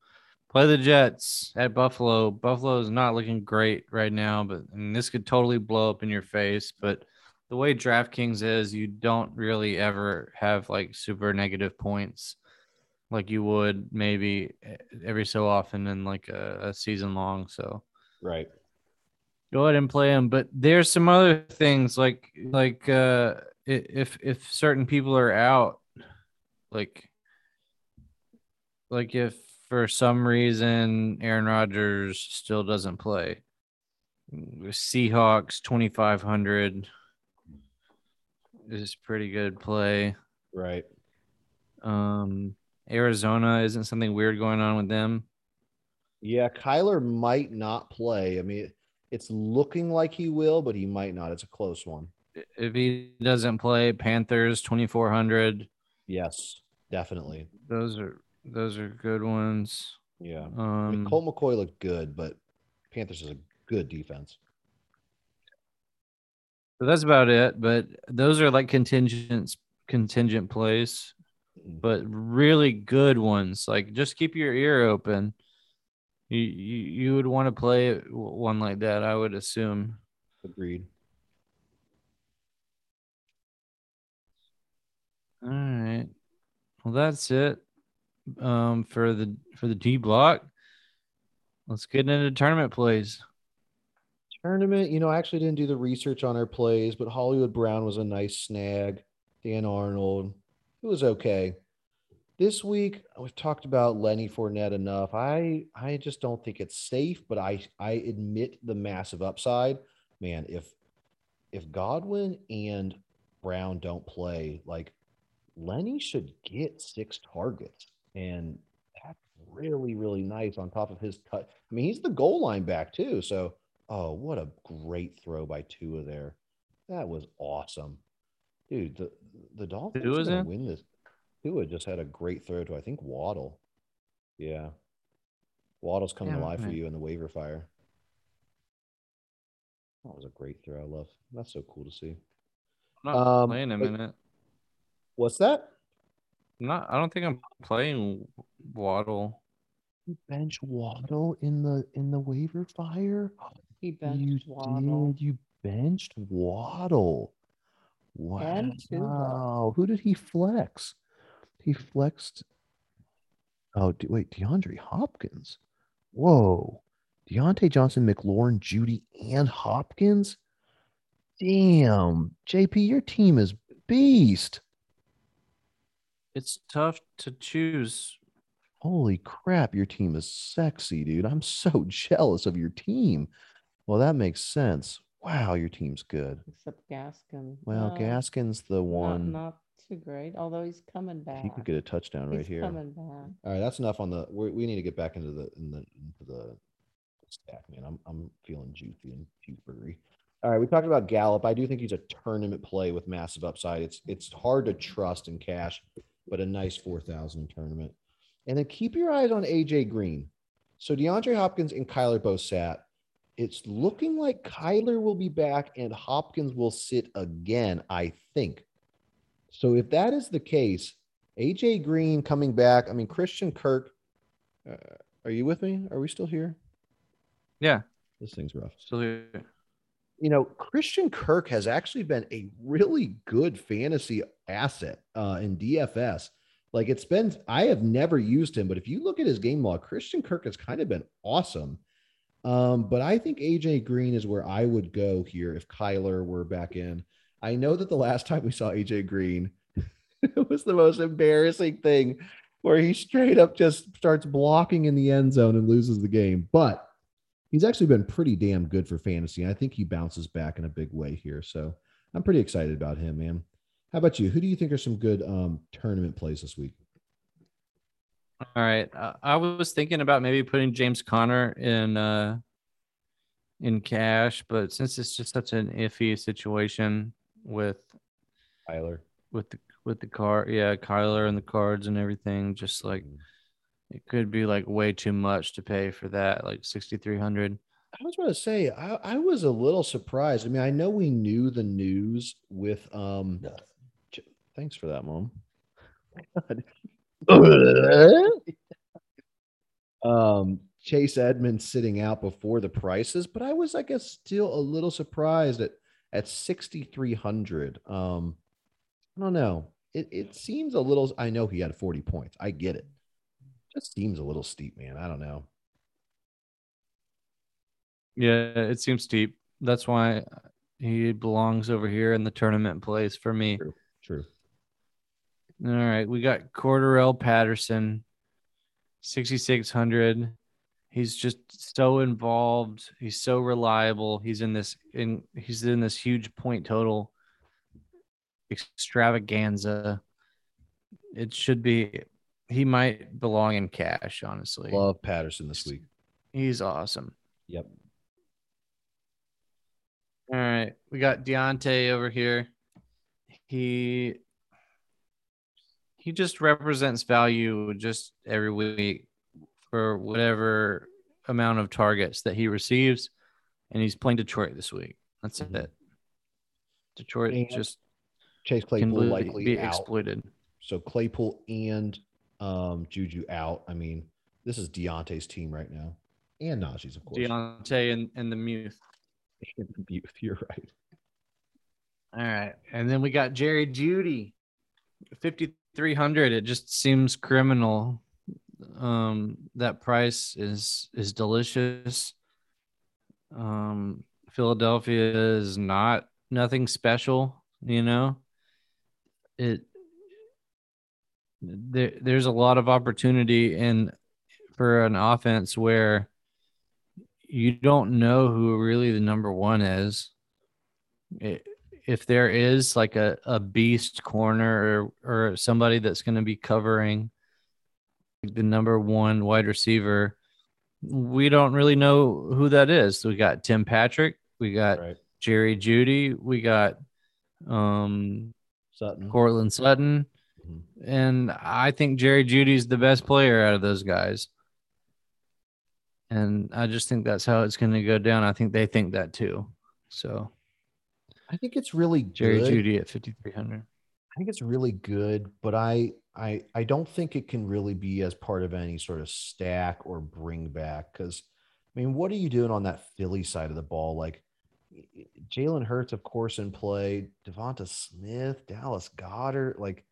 play the Jets at Buffalo. Buffalo is not looking great right now, but and this could totally blow up in your face. But the way DraftKings is, you don't really ever have like super negative points like you would maybe every so often in like a, a season long. So Right. go ahead and play them but there's some other things like like uh if if certain people are out like like if for some reason Aaron Rodgers still doesn't play Seahawks 2500 is pretty good play Right. um Arizona isn't something weird going on with them Yeah, Kyler might not play. I mean, it's looking like he will, but he might not. It's a close one. if he doesn't play Panthers 2400 Yes, definitely. Those are those are good ones. Yeah. I mean, Um, Colt McCoy looked good, but Panthers is a good defense. but that's about it. But those are like contingent contingent plays, Mm. but really good ones. Like just keep your ear open. You you, you would want to play one like that, I would assume. Agreed. All right. Well, that's it. Um, for the for the D block. Let's get into tournament plays. Tournament, you know, I actually didn't do the research on our plays, but Hollywood Brown was a nice snag. Dan Arnold, it was okay. This week, we've talked about Lenny Fournette enough. I I just don't think it's safe, but I I admit the massive upside. Man, if if Godwin and Brown don't play, like Lenny should get six targets, and that's really really nice on top of his cut. I mean, he's the goal line back too. So, oh, what a great throw by Tua there. That was awesome, dude. The the Dolphins Tua's gonna in? win this. Tua just had a great throw to I think Waddle. Yeah, Waddle's coming Yeah, alive for you in the waiver fire. That was a great throw. I love. That's so cool to see. I'm not Um, playing him in it. What's that? I'm not. I don't think I'm playing Waddle. You bench Waddle in the in the waiver fire. He you benched Waddle. did. You benched Waddle. And Wow. Who did he flex? He flexed. Oh, de- wait, DeAndre Hopkins. Whoa. Diontae Johnson, McLaurin, Jeudy, and Hopkins. Damn. JP, your team is beast. It's tough to choose. Holy crap, your team is sexy, dude. I'm so jealous of your team. Well, that makes sense. Wow, your team's good. Except Gaskin. Well, Uh, Gaskin's the one. Not, too great, although he's coming back. He could get a touchdown right He's here. coming back. All right, that's enough on the. We, we need to get back into the in the into the stack, man. I'm I'm feeling juicy and juiceberry. All right, we talked about Gallup. I do think he's a tournament play with massive upside. It's it's hard to trust in cash, but a nice four thousand tournament. And then keep your eyes on AJ Green. So DeAndre Hopkins and Kyler both sat. It's looking like Kyler will be back and Hopkins will sit again, I think. So if that is the case, AJ Green coming back. I mean, Christian Kirk. Uh, are you with me? Are we still here? Yeah, This thing's rough. still here. You know, Christian Kirk has actually been a really good fantasy asset uh, in DFS. Like it's been, I have never used him, but if you look at his game log, Christian Kirk has kind of been awesome. Um, but I think AJ Green is where I would go here if Kyler were back in. I know that the last time we saw AJ Green, it was the most embarrassing thing where he straight up just starts blocking in the end zone and loses the game. But he's actually been pretty damn good for fantasy. I think he bounces back in a big way here. So I'm pretty excited about him, man. How about you? Who do you think are some good um, tournament plays this week? All right. Uh, I was thinking about maybe putting James Conner in uh in cash, but since it's just such an iffy situation with Tyler. with the with the car, yeah, Kyler and the cards and everything, just like it could be like way too much to pay for that, like sixty three hundred. I was going to say, I, I was a little surprised. I mean, I know we knew the news with um. Ch- Thanks for that, mom. um, Chase Edmonds sitting out before the prices, but I was, I guess, still a little surprised at at sixty three hundred. Um, I don't know. It it seems a little. I know he had forty points. I get it. Just seems a little steep, man. I don't know. Yeah, it seems steep. That's why he belongs over here in the tournament place for me. True. True. All right, we got Cordarrelle Patterson, 6600. He's just so involved. He's so reliable. He's in this in he's in this huge point total extravaganza. It should be he might belong in cash, honestly. Love Patterson this week. He's awesome. Yep. All right, we got Diontae over here. He he just represents value just every week for whatever amount of targets that he receives, and he's playing Detroit this week. That's Mhm. it. Detroit And just Chase Claypool li- likely be out. exploited. So Claypool and um, Juju out. I mean, this is Diontae's team right now, and Najee's, of course. Diontae and, and the Muth. You're right. All right. And then we got Jerry Jeudy, 5300. It just seems criminal. Um that price is is delicious. Um Philadelphia is not nothing special, you know. It there, there's a lot of opportunity in for an offense where you don't know who really the number one is. It, if there is like a, a beast corner or, or somebody that's going to be covering the number one wide receiver, we don't really know who that is. we got Tim Patrick, we got Right. Jerry Jeudy, we got um Sutton. Courtland Sutton. And I think Jerry Jeudy's the best player out of those guys. And I just think that's how it's going to go down. I think they think that too. So I think it's really Jerry good. Jeudy at 5,300. I think it's really good, but I I I don't think it can really be as part of any sort of stack or bring back because I mean, what are you doing on that Philly side of the ball? Like Jalen Hurts, of course, in play, Devonta Smith, Dallas Goedert, like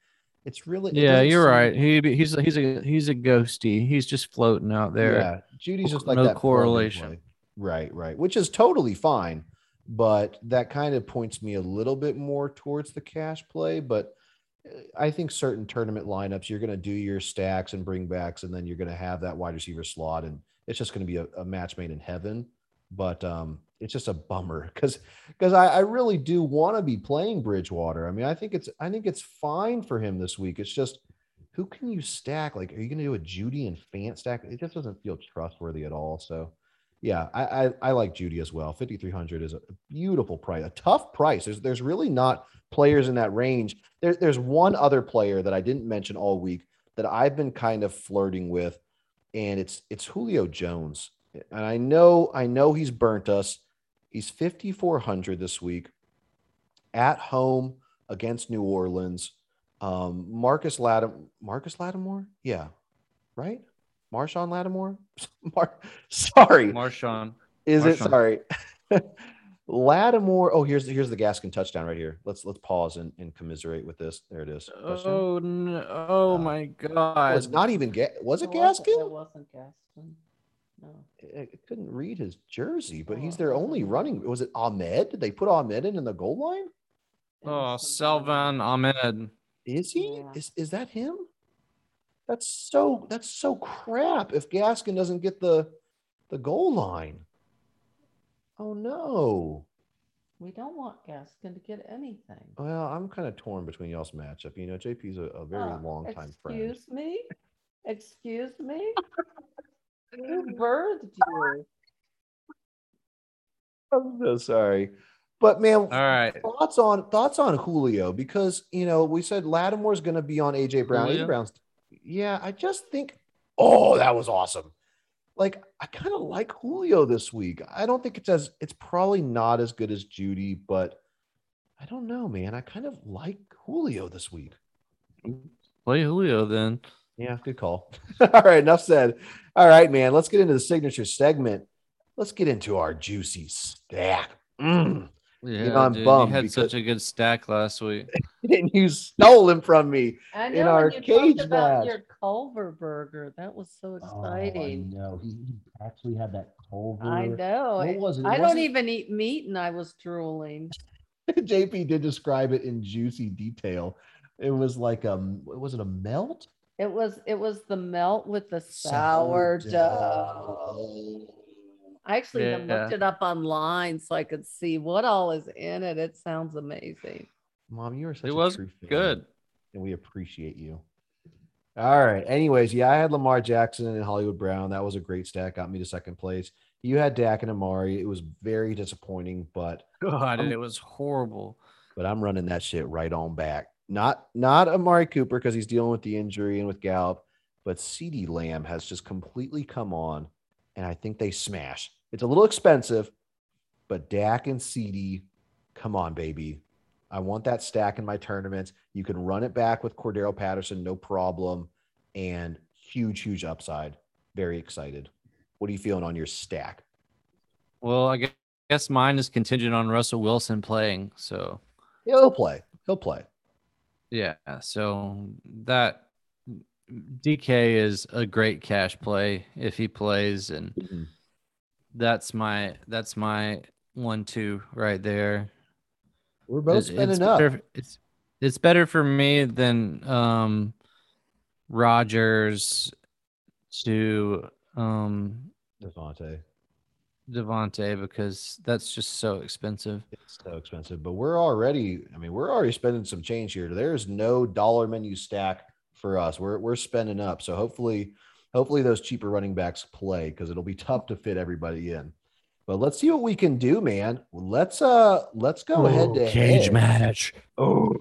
it's really it Yeah, you're seem- right. He he's he's a he's a ghosty. He's just floating out there. Yeah, Jeudy's just like No that correlation. Right, right, which is totally fine, but that kind of points me a little bit more towards the cash play. But uh, I think certain tournament lineups, you're going to do your stacks and bring backs, and then you're going to have that wide receiver slot, and it's just going to be a, a match made in heaven. But um, it's just a bummer because because I, I really do want to be playing Bridgewater. I mean, I think it's I think it's fine for him this week. It's just who can you stack? Like, are you going to do a Jeudy and Fant stack? It just doesn't feel trustworthy at all. So, yeah, I I, I like Jeudy as well. Fifty three hundred is a beautiful price, a tough price. There's there's really not players in that range. There, there's one other player that I didn't mention all week that I've been kind of flirting with, and it's it's Julio Jones. And I know I know he's burnt us. He's fifty four hundred this week at home against New Orleans. Um, Marcus Latim Marcus Lattimore, yeah, right. Marshon Lattimore. Mar- Sorry, Marshon. is it sorry? Lattimore. Oh, here's here's the Gaskin touchdown right here. Let's let's pause and, and commiserate with this. There it is. Touchdown. Oh no! Oh Uh, my god! it's not even ga- was it wasn't- Gaskin? It wasn't Gaskin. No. I I couldn't read his jersey, but he's their only running. Was it Ahmed? Did they put Ahmed in in the goal line? It Oh, was something Salvon Ahmed. Is he? Yeah. Is is that him? That's so that's so crap. If Gaskin doesn't get the the goal line. Oh no. We don't want Gaskin to get anything. Well, I'm kind of torn between y'all's matchup. You know, JP's a, a very Uh, long time friend. Excuse me? Excuse me? Who birthed you? I'm so sorry. But man, All right. thoughts on thoughts on Julio because you know we said Lattimore's going to be on AJ Brown. AJ Brown's, yeah. I just think, oh, that was awesome. Like I kind of like Julio this week. I don't think it's as it's probably not as good as Jeudy, but I don't know, man. I kind of like Julio this week. Play Julio then. Yeah, good call. All right, enough said. All right, man. Let's get into the signature segment. Let's get into our juicy stack. Mm. Yeah, I'm dude, bummed you had because- such a good stack last week. and you stole him from me. I In our you cage talked about match. your Culver burger. That was so Oh, exciting. I know. He, he actually had that Culver. I know. What it- was it? It I don't wasn't- even eat meat and I was drooling. JP did describe it in juicy detail. It was like a was it a melt? It was it was the melt with the Sourdough. sourdough. I actually even looked it up online so I could see what all is in it. It sounds amazing. Mom, you are such It a was true fan, good. and we appreciate you. All right. Anyways, yeah, I had Lamar Jackson and Hollywood Brown. That was a great stack. Got me to second place. You had Dak and Amari. It was very disappointing, but God, I'm- it was horrible. but I'm running that shit right on back. Not not Amari Cooper because he's dealing with the injury and with Gallup, but CeeDee Lamb has just completely come on, and I think they smash. It's a little expensive, but Dak and CD, come on, baby. I want that stack in my tournaments. You can run it back with Cordarrelle Patterson, no problem, and huge, huge upside. Very excited. What are you feeling on your stack? Well, I guess mine is contingent on Russell Wilson playing. So Yeah, he'll play. He'll play. Yeah, so that DK is a great cash play if he plays, and Mhm. that's my that's my one two right there. We're both It's- spending it's up. Better, it's it's better for me than um Rodgers to um Davante. Davante because that's just so expensive. It's so expensive, but we're already, I mean, we're already spending some change here. There's no dollar menu stack for us. We're we're spending up. So hopefully, hopefully those cheaper running backs play because it'll be tough to fit everybody in. But let's see what we can do, man. Let's uh let's go ahead to head. match. Oh,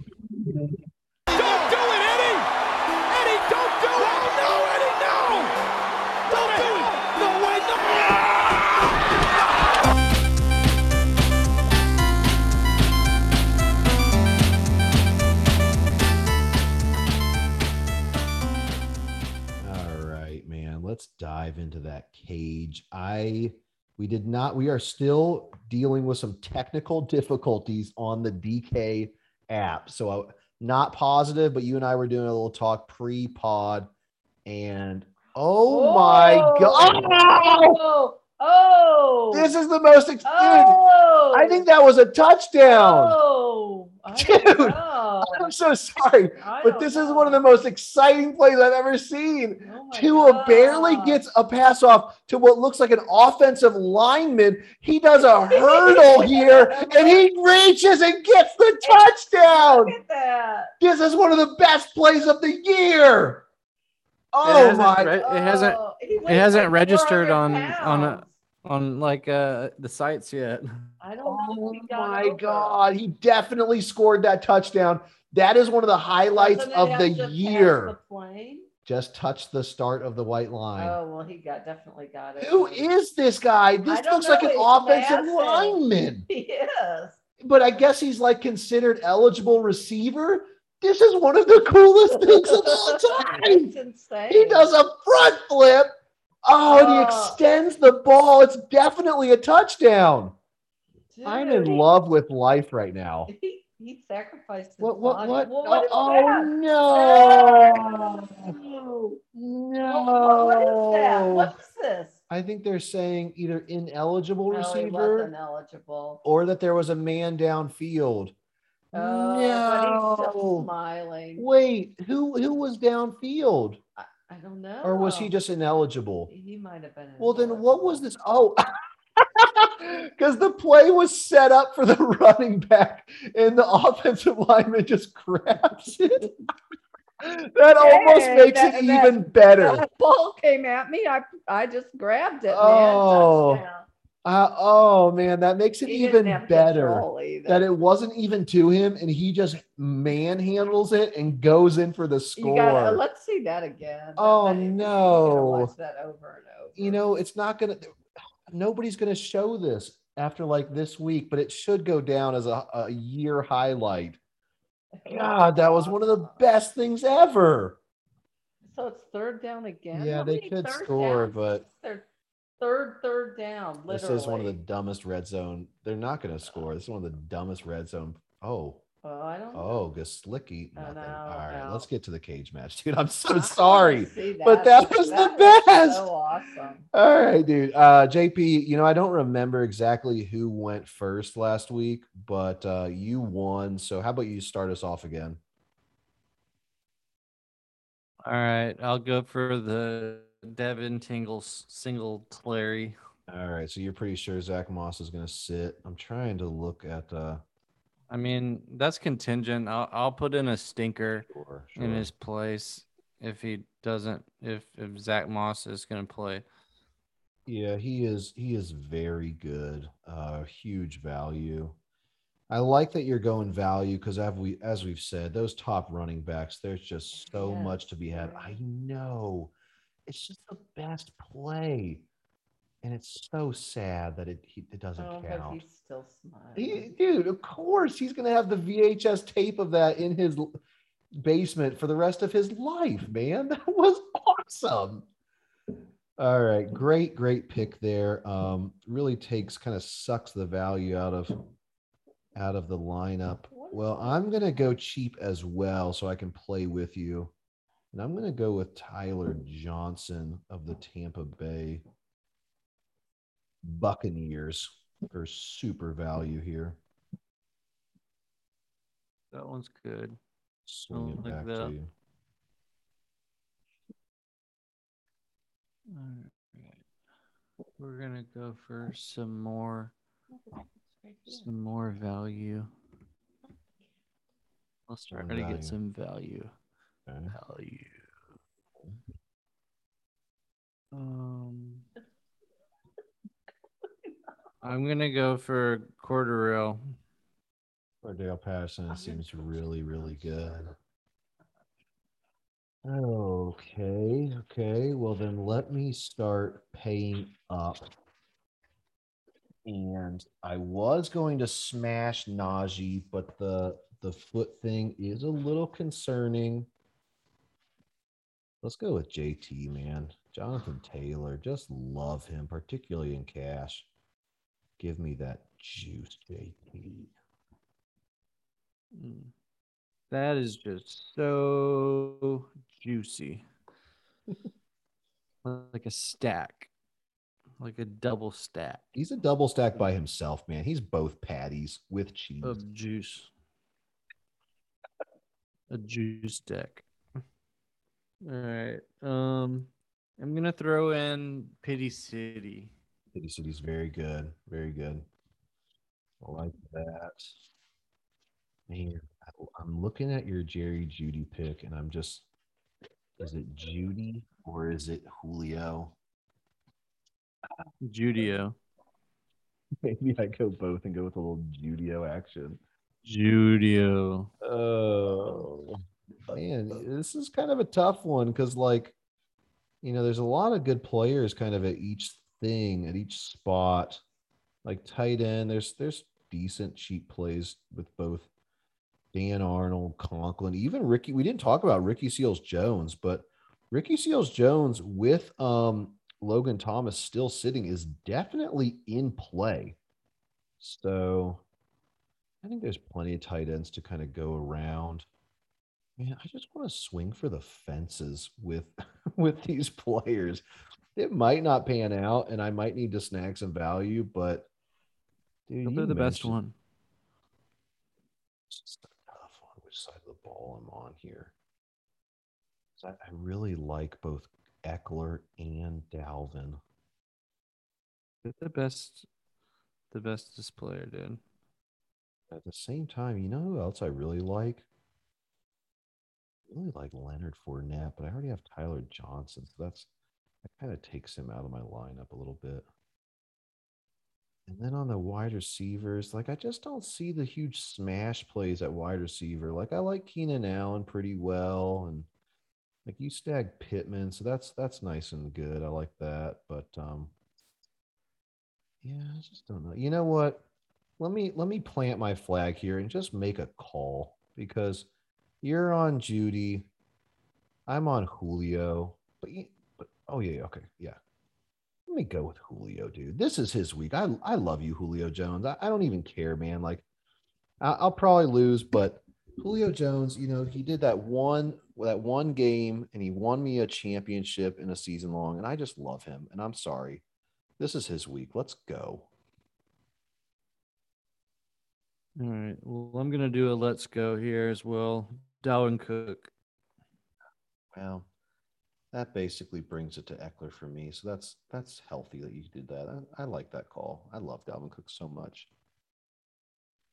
into that cage. I we did not, we are still dealing with some technical difficulties on the DK app. So I, not positive, but you and I were doing a little talk pre-pod, and oh my oh! god, Oh, oh, this is the most ex- dude. oh, I think that was a touchdown. Oh, I dude, know. I'm so sorry, I but this is one of the most exciting plays I've ever seen. Oh Tua barely gets a pass off to what looks like an offensive lineman. He does a hurdle here and he reaches and gets the touchdown. Look at that. This is one of the best plays of the year. It Oh hasn't my! re- it hasn't Oh, it hasn't registered 400 on on a, on like uh the sites yet. I don't know. Oh if got my over. God! He definitely scored that touchdown. That is one of the highlights Doesn't of the year. the? Just touched the start of the white line. Oh well, he got definitely got it. Who is this guy? This don't looks like an know. He's offensive massive. lineman. He is. but I guess he's like considered eligible receiver. This is one of the coolest things of all time. He does a front flip. Oh, and he Oh. extends the ball. It's definitely a touchdown. I'm in love with life right now. He, he sacrificed his What? What? What? Well, what oh no! Oh. No! What- what is that? What is this? I think they're saying either ineligible No, receiver or that there was a man downfield. Oh, but he's still no. smiling. Wait, who who was downfield? I, I don't know. Or was he just ineligible? He might have been. Well, then what was this? Oh, because the play was set up for the running back, and the offensive lineman just grabs it. that almost makes that- it that- even better. That ball came at me. I I just grabbed it. Oh, Touchdown. Uh, oh man, that makes it He even better. That it wasn't even to him, and he just manhandles it and goes in for the You score. gotta, let's see that again. Oh, you no. Watch that over and over. you know, it's not gonna. Nobody's gonna show this after like this week, but it should go down as a, a year highlight. God, that was one of the best things ever. So it's third down again. Yeah, they could score, downs? but- This is their third third down. Literally. This is one of the dumbest red zone. They're not gonna score. This is one of the dumbest red zone. Oh, Oh, I don't. know. oh, Gaslicky. Oh, Nothing. no, All right, no. let's get to the cage match, dude. I'm so wanna sorry. see but that because was the that best. so awesome. All right, dude. Uh, JP, you know, I don't remember exactly who went first last week, but uh, you won. So how about you start us off again? All right, I'll go for the Devin Tingle single Clary. All right. So you're pretty sure Zach Moss is going to sit. I'm trying to look at. Uh, I mean, that's contingent. I'll I'll put in a stinker sure, in his place if he doesn't if if Zach Moss is going to play. Yeah, he is. He is very good. Uh, huge value. I like that you're going value because as we as we've said, those top running backs, there's just so Yes, much to be had. I know. It's just the best play, and it's so sad that it he, it doesn't Oh, count. he's still smiling. He, dude, of course he's gonna have the VHS tape of that in his basement for the rest of his life, man. That was awesome. All right, great, great pick there. Um, really takes kind of sucks the value out of out of the lineup. Well, I'm gonna go cheap as well, so I can play with you. And I'm gonna go with Tyler Johnson of the Tampa Bay Buccaneers for super value here. That one's good. Swing it like back that. to you. All right. We're gonna go for some more some more value. Let's try Some to get some value. Okay. Value. Um, I'm gonna go for Cordarrelle. Cordell Patterson seems really, really good. Okay, okay. Well, then let me start paying up. And I was going to smash Najee, but the the foot thing is a little concerning. Let's go with JT, man. Jonathan Taylor. Just love him, particularly in cash. Give me that juice, JT. Mm. That is just so juicy. like a stack. Like a double stack He's a double stack by himself, man. He's both patties with cheese. of juice. A juice deck. All right. Um I'm gonna throw in Pity City. Pity City City's very good. Very good. I like that. Man, I'm looking at your Jerry Jeudy pick, and I'm just is it Jeudy or is it Julio? Judio. Maybe I go both and go with a little Judio action. Judio. Oh man, this is kind of a tough one because, like, you know, there's a lot of good players kind of at each thing, at each spot. Like tight end, there's there's decent cheap plays with both Dan Arnold, Conklin, even Ricky. We didn't talk about Ricky Seals Jones, but Ricky Seals Jones with um Logan Thomas still sitting is definitely in play. So I think there's plenty of tight ends to kind of go around. Man, I just want to swing for the fences with with these players. it might not pan out, and I might need to snag some value, but dude, they're the best one. It's just a tough one. Which side of the ball I'm on here? I, I really like both Ekeler and Dalvin. They're the best, the bestest player, dude. At the same time, you know who else I really like? Really like Leonard Fournette, but I already have Tyler Johnson, so that's that kind of takes him out of my lineup a little bit. And then on the wide receivers, like I just don't see the huge smash plays at wide receiver. Like I like Keenan Allen pretty well, and like you stag Pittman, so that's that's nice and good. I like that, but um, yeah, I just don't know. You know what? Let me let me plant my flag here and just make a call because you're on Jeudy, I'm on Julio, but you, but oh yeah, okay, yeah. Let me go with Julio, dude. This is his week. I I love you, Julio Jones. I, I don't even care, man. Like I, I'll probably lose, but Julio Jones, you know, he did that one that one game and he won me a championship in a season long, and I just love him. And I'm sorry. This is his week. Let's go. All right. Well, I'm gonna do a let's go here as well. Dalvin Cook. Well, that basically brings it to Ekeler for me. So that's that's healthy that you did that. I, I like that call. I love Dalvin Cook so much.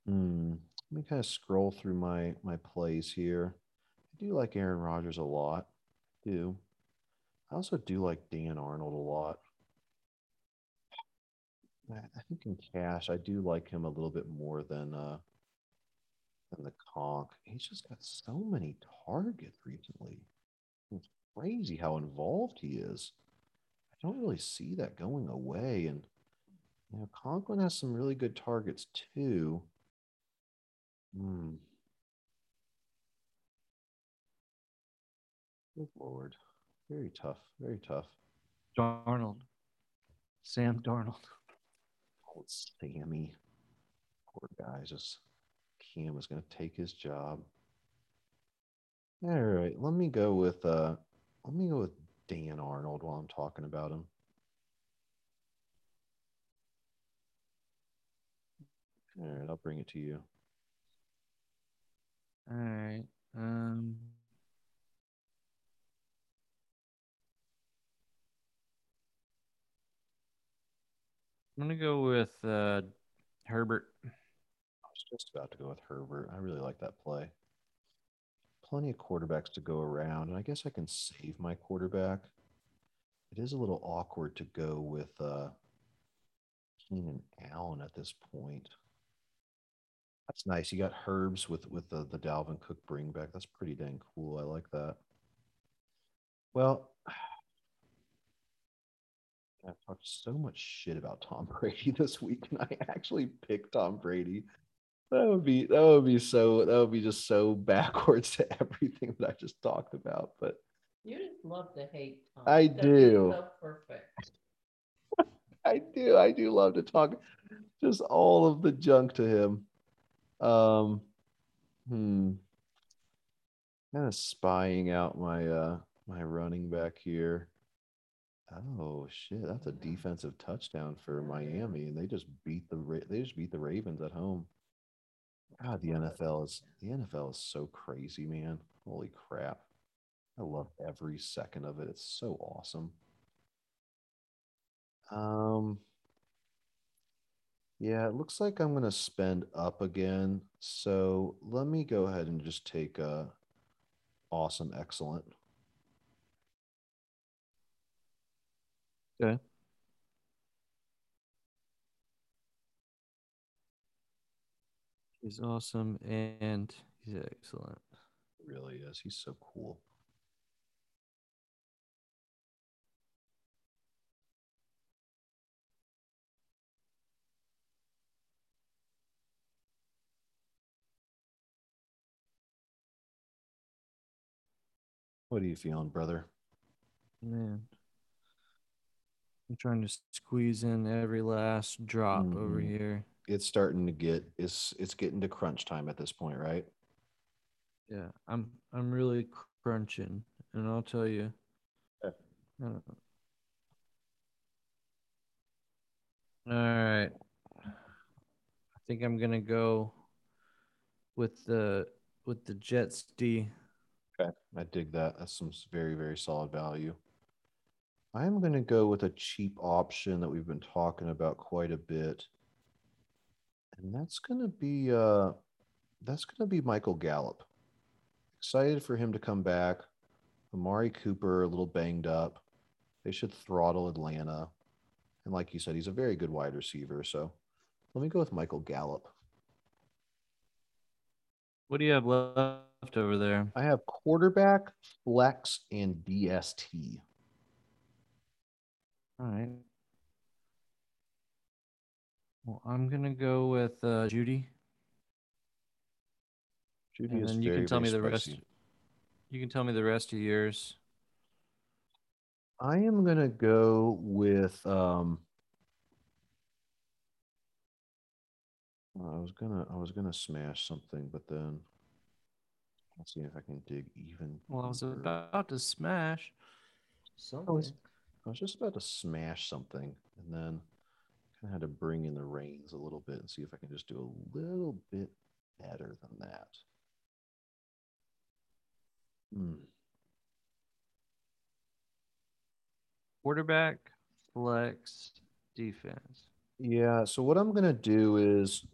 Hmm. Let me kind of scroll through my my plays here. I do like Aaron Rodgers a lot. Do. I also do like Dan Arnold a lot. I I think in cash, I do like him a little bit more than uh than the conk. He's just got so many targets recently. It's crazy how involved he is. I don't really see that going away. And you know, Conklin has some really good targets too. Hmm. Good lord. Very tough. Very tough. Darnold. Sam Darnold. Old Sammy. Poor guy. Just Cam was gonna take his job. All right, let me go with uh let me go with Dan Arnold while I'm talking about him. All right, I'll bring it to you. All right. Um. I'm gonna go with uh, Herbert. Was just about to go with Herbert. I really like that play. Plenty of quarterbacks to go around, and I guess I can save my quarterback. It is a little awkward to go with uh, Keenan Allen at this point. That's nice. You got Herbs with with the, the Dalvin Cook bring back. That's pretty dang cool. I like that. Well, I've talked so much shit about Tom Brady this week, and I actually picked Tom Brady. That would be that would be so that would be just so backwards to everything that I just talked about. But You just love to hate Tom. I he's do. So perfect. I do I do love to talk just all of the junk to him. Um hmm. Kind of spying out my uh my running back here. Oh shit, that's a defensive touchdown for Miami, and they just beat the they just beat the Ravens at home. God, the NFL is the NFL is so crazy, man. Holy crap. I love every second of it. It's so awesome. Um yeah, it looks like I'm gonna spend up again. So let me go ahead and just take a awesome, excellent. Okay. He's awesome and he's excellent. really is. He's so cool. What are you feeling, brother? Man. I'm trying to squeeze in every last drop over Mhm. here. It's starting to get it's it's getting to crunch time at this point, right? Yeah, I'm I'm really crunching, and I'll tell you. Okay. Know. Uh, All right. I think I'm gonna go with the with the Jets D. Okay, I dig that. That's some very, very solid value. I'm going to go with a cheap option that we've been talking about quite a bit. And that's going to be uh that's going to be Michael Gallup. Excited for him to come back. Amari Cooper a little banged up. They should throttle Atlanta. And like you said, he's a very good wide receiver, so let me go with Michael Gallup. What do you have left over there? I have quarterback, flex, and DST. All right. Well, I'm gonna go with uh, Jeudy, Jeudy and is then you very, can tell me the rest. You can tell me the rest of yours. I am gonna go with um I was gonna I was gonna smash something, but then let's see if I can dig even. Well, I was deeper. about to smash I was, something. I was just about to smash something, and then kind of had to bring in the reins a little bit and see if I can just do a little bit better than that. Hmm. Quarterback, flex, defense. Yeah, so what I'm going to do is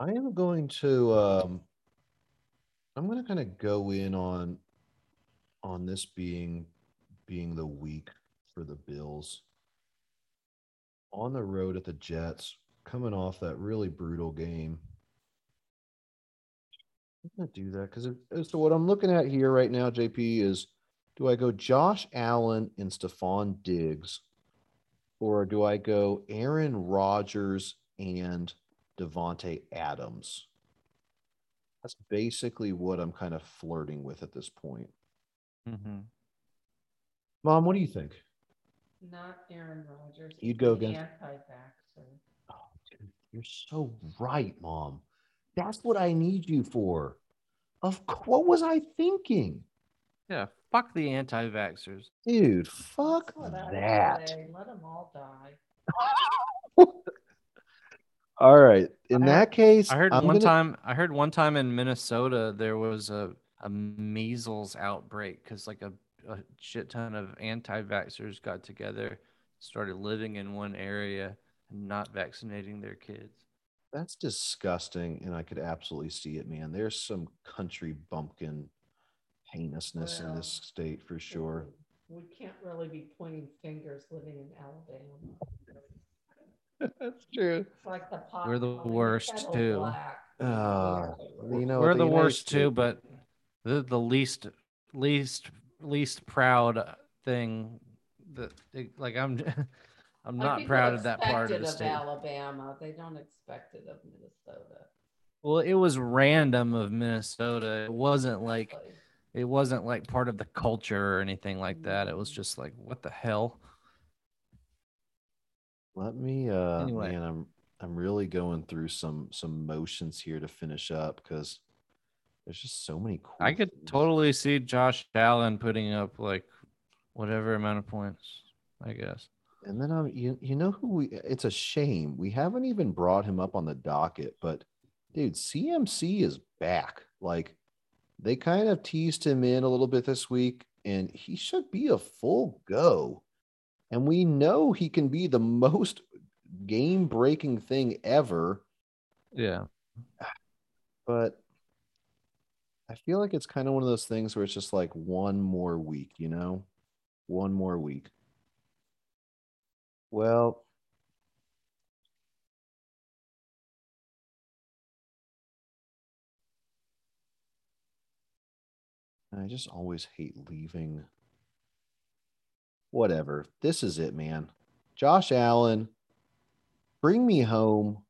I am going to um I'm going to kind of go in on on this being being the week for the Bills. On the road at the Jets, coming off that really brutal game. I'm to do that cuz so what I'm looking at here right now JP is do I go Josh Allen and Stefon Diggs or do I go Aaron Rodgers and Davante Adams? That's basically what I'm kind of flirting with at this point. Mm-hmm. Mom, what do you think? Not Aaron Rodgers. You'd go against- Anti-vaxxer. Oh, dude, you're so right, Mom. That's what I need you for. Of what was I thinking, Yeah, fuck the anti-vaxxers. dude? Fuck That's what that. Let them all die. All right. In I that heard- case, I heard I'm one gonna- time. I heard one time in Minnesota there was a a measles outbreak because like a, a shit ton of anti-vaxxers got together, started living in one area and not vaccinating their kids. That's disgusting, and I could absolutely see it, man. There's some country bumpkin heinousness in this state for sure. We can't really be pointing fingers living in Alabama. That's true. It's like the pot. We're the worst, too. Uh, you know, We're at the, worst States- too, but the the least least least proud thing that like I'm I'm not proud of that part of the state. Alabama. They don't expect it of Minnesota. Well, it was random of Minnesota. It wasn't like it wasn't like part of the culture or anything like that. It was just like what the hell? Let me uh Anyway. man, I'm I'm really going through some some motions here to finish up because there's just so many cool I could things. totally see Josh Allen putting up like whatever amount of points, I guess. And then um you you know who we it's a shame. We haven't even brought him up on the docket, but dude, CMC is back. Like they kind of teased him in a little bit this week, and he should be a full go. And we know he can be the most game breaking thing ever, Yeah. but I feel like it's kind of one of those things where it's just like one more week, you know? One more week. Well, I just always hate leaving. Whatever. This is it, man. Josh Allen, bring me home,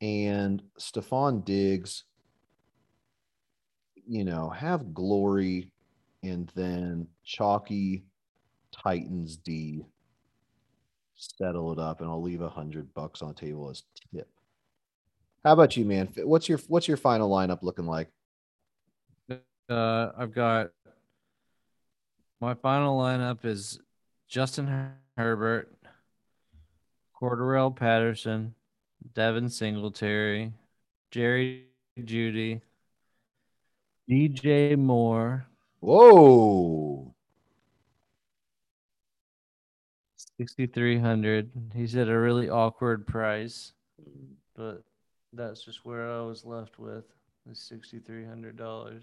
and Stefon Diggs, you know, have glory, and then chalky Titans D settle it up, and I'll leave a hundred bucks on the table as tip. How about you, man? What's your what's your final lineup looking like? Uh, I've got my final lineup is Justin Herbert, Cordarrelle Patterson, Devin Singletary, Jerry Jeudy, DJ Moore, Whoa. 6,300. He's at a really awkward price, but that's just where I was left with is $6,300.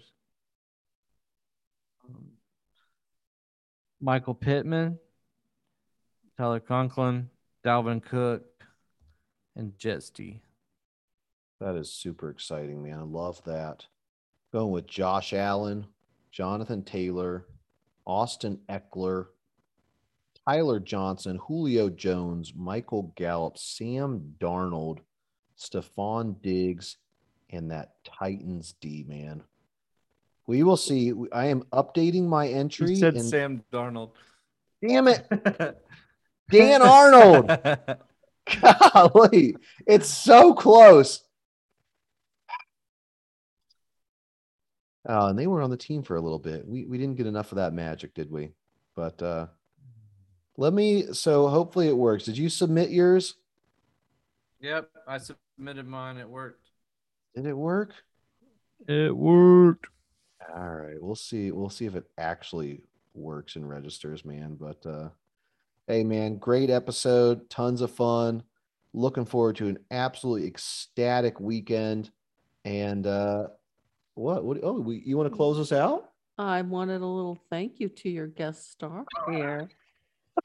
Um, Michael Pittman, Tyler Conklin, Dalvin Cook, and Jetsty. That is super exciting, man. I love that. Going with Josh Allen, Jonathan Taylor, Austin Ekeler, Tyler Johnson, Julio Jones, Michael Gallup, Sam Darnold, Stefon Diggs, and that Titans D, man. We will see. I am updating my entry. You said and- Sam Darnold. Damn it. Dan Arnold. Golly, it's so close. Oh, and they were on the team for a little bit. We we didn't get enough of that magic, did we? But uh let me so hopefully it works. Did you submit yours? Yep, I submitted mine. It worked. Did it work? It worked. All right, we'll see. We'll see if it actually works and registers, man. But uh hey man, great episode, tons of fun. Looking forward to an absolutely ecstatic weekend. And uh what what oh we, you want to close us out? I wanted a little thank you to your guest star here,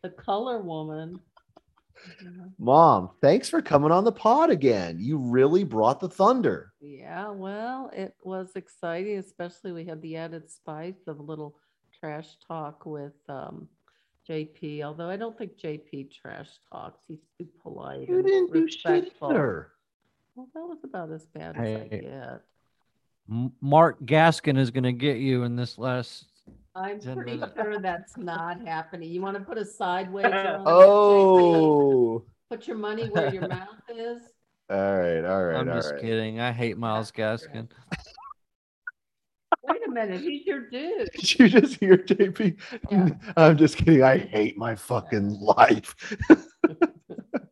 the color woman. Mom, thanks for coming on the pod again. You really brought the thunder. Yeah, well, it was exciting, especially we had the added spice of a little trash talk with um, JP. Although I don't think JP trash talks; he's too polite You didn't do shit either. Well, that was about as bad as I Hey. get. M- Mark Gaskin is going to get you in this last. I'm Ten pretty minutes. sure that's not happening. You want to put a side wager on it, Oh. Put your money where your mouth is. All right, all right, I'm all just right. kidding. I hate Myles Gaskin. Wait a minute, he's your dude. Did you just hear JP? Yeah. I'm just kidding. I hate my fucking life.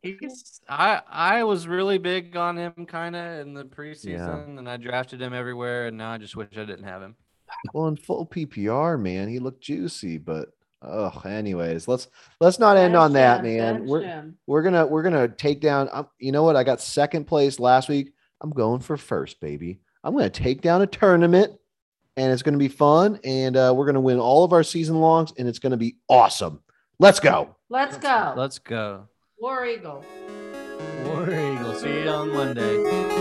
He's, I I was really big on him kind of in the preseason, and I drafted him everywhere, and now I just wish I didn't have him. well, in full PPR, man, he looked juicy, but oh, anyways, let's let's not end on that, man. We're we're gonna we're gonna take down. Um, you know what? I got second place last week. I'm going for first, baby. I'm gonna take down a tournament, and it's gonna be fun, and uh, we're gonna win all of our season longs, and it's gonna be awesome. Let's go. Let's go. Let's go. War Eagle. War Eagle. See you on Monday.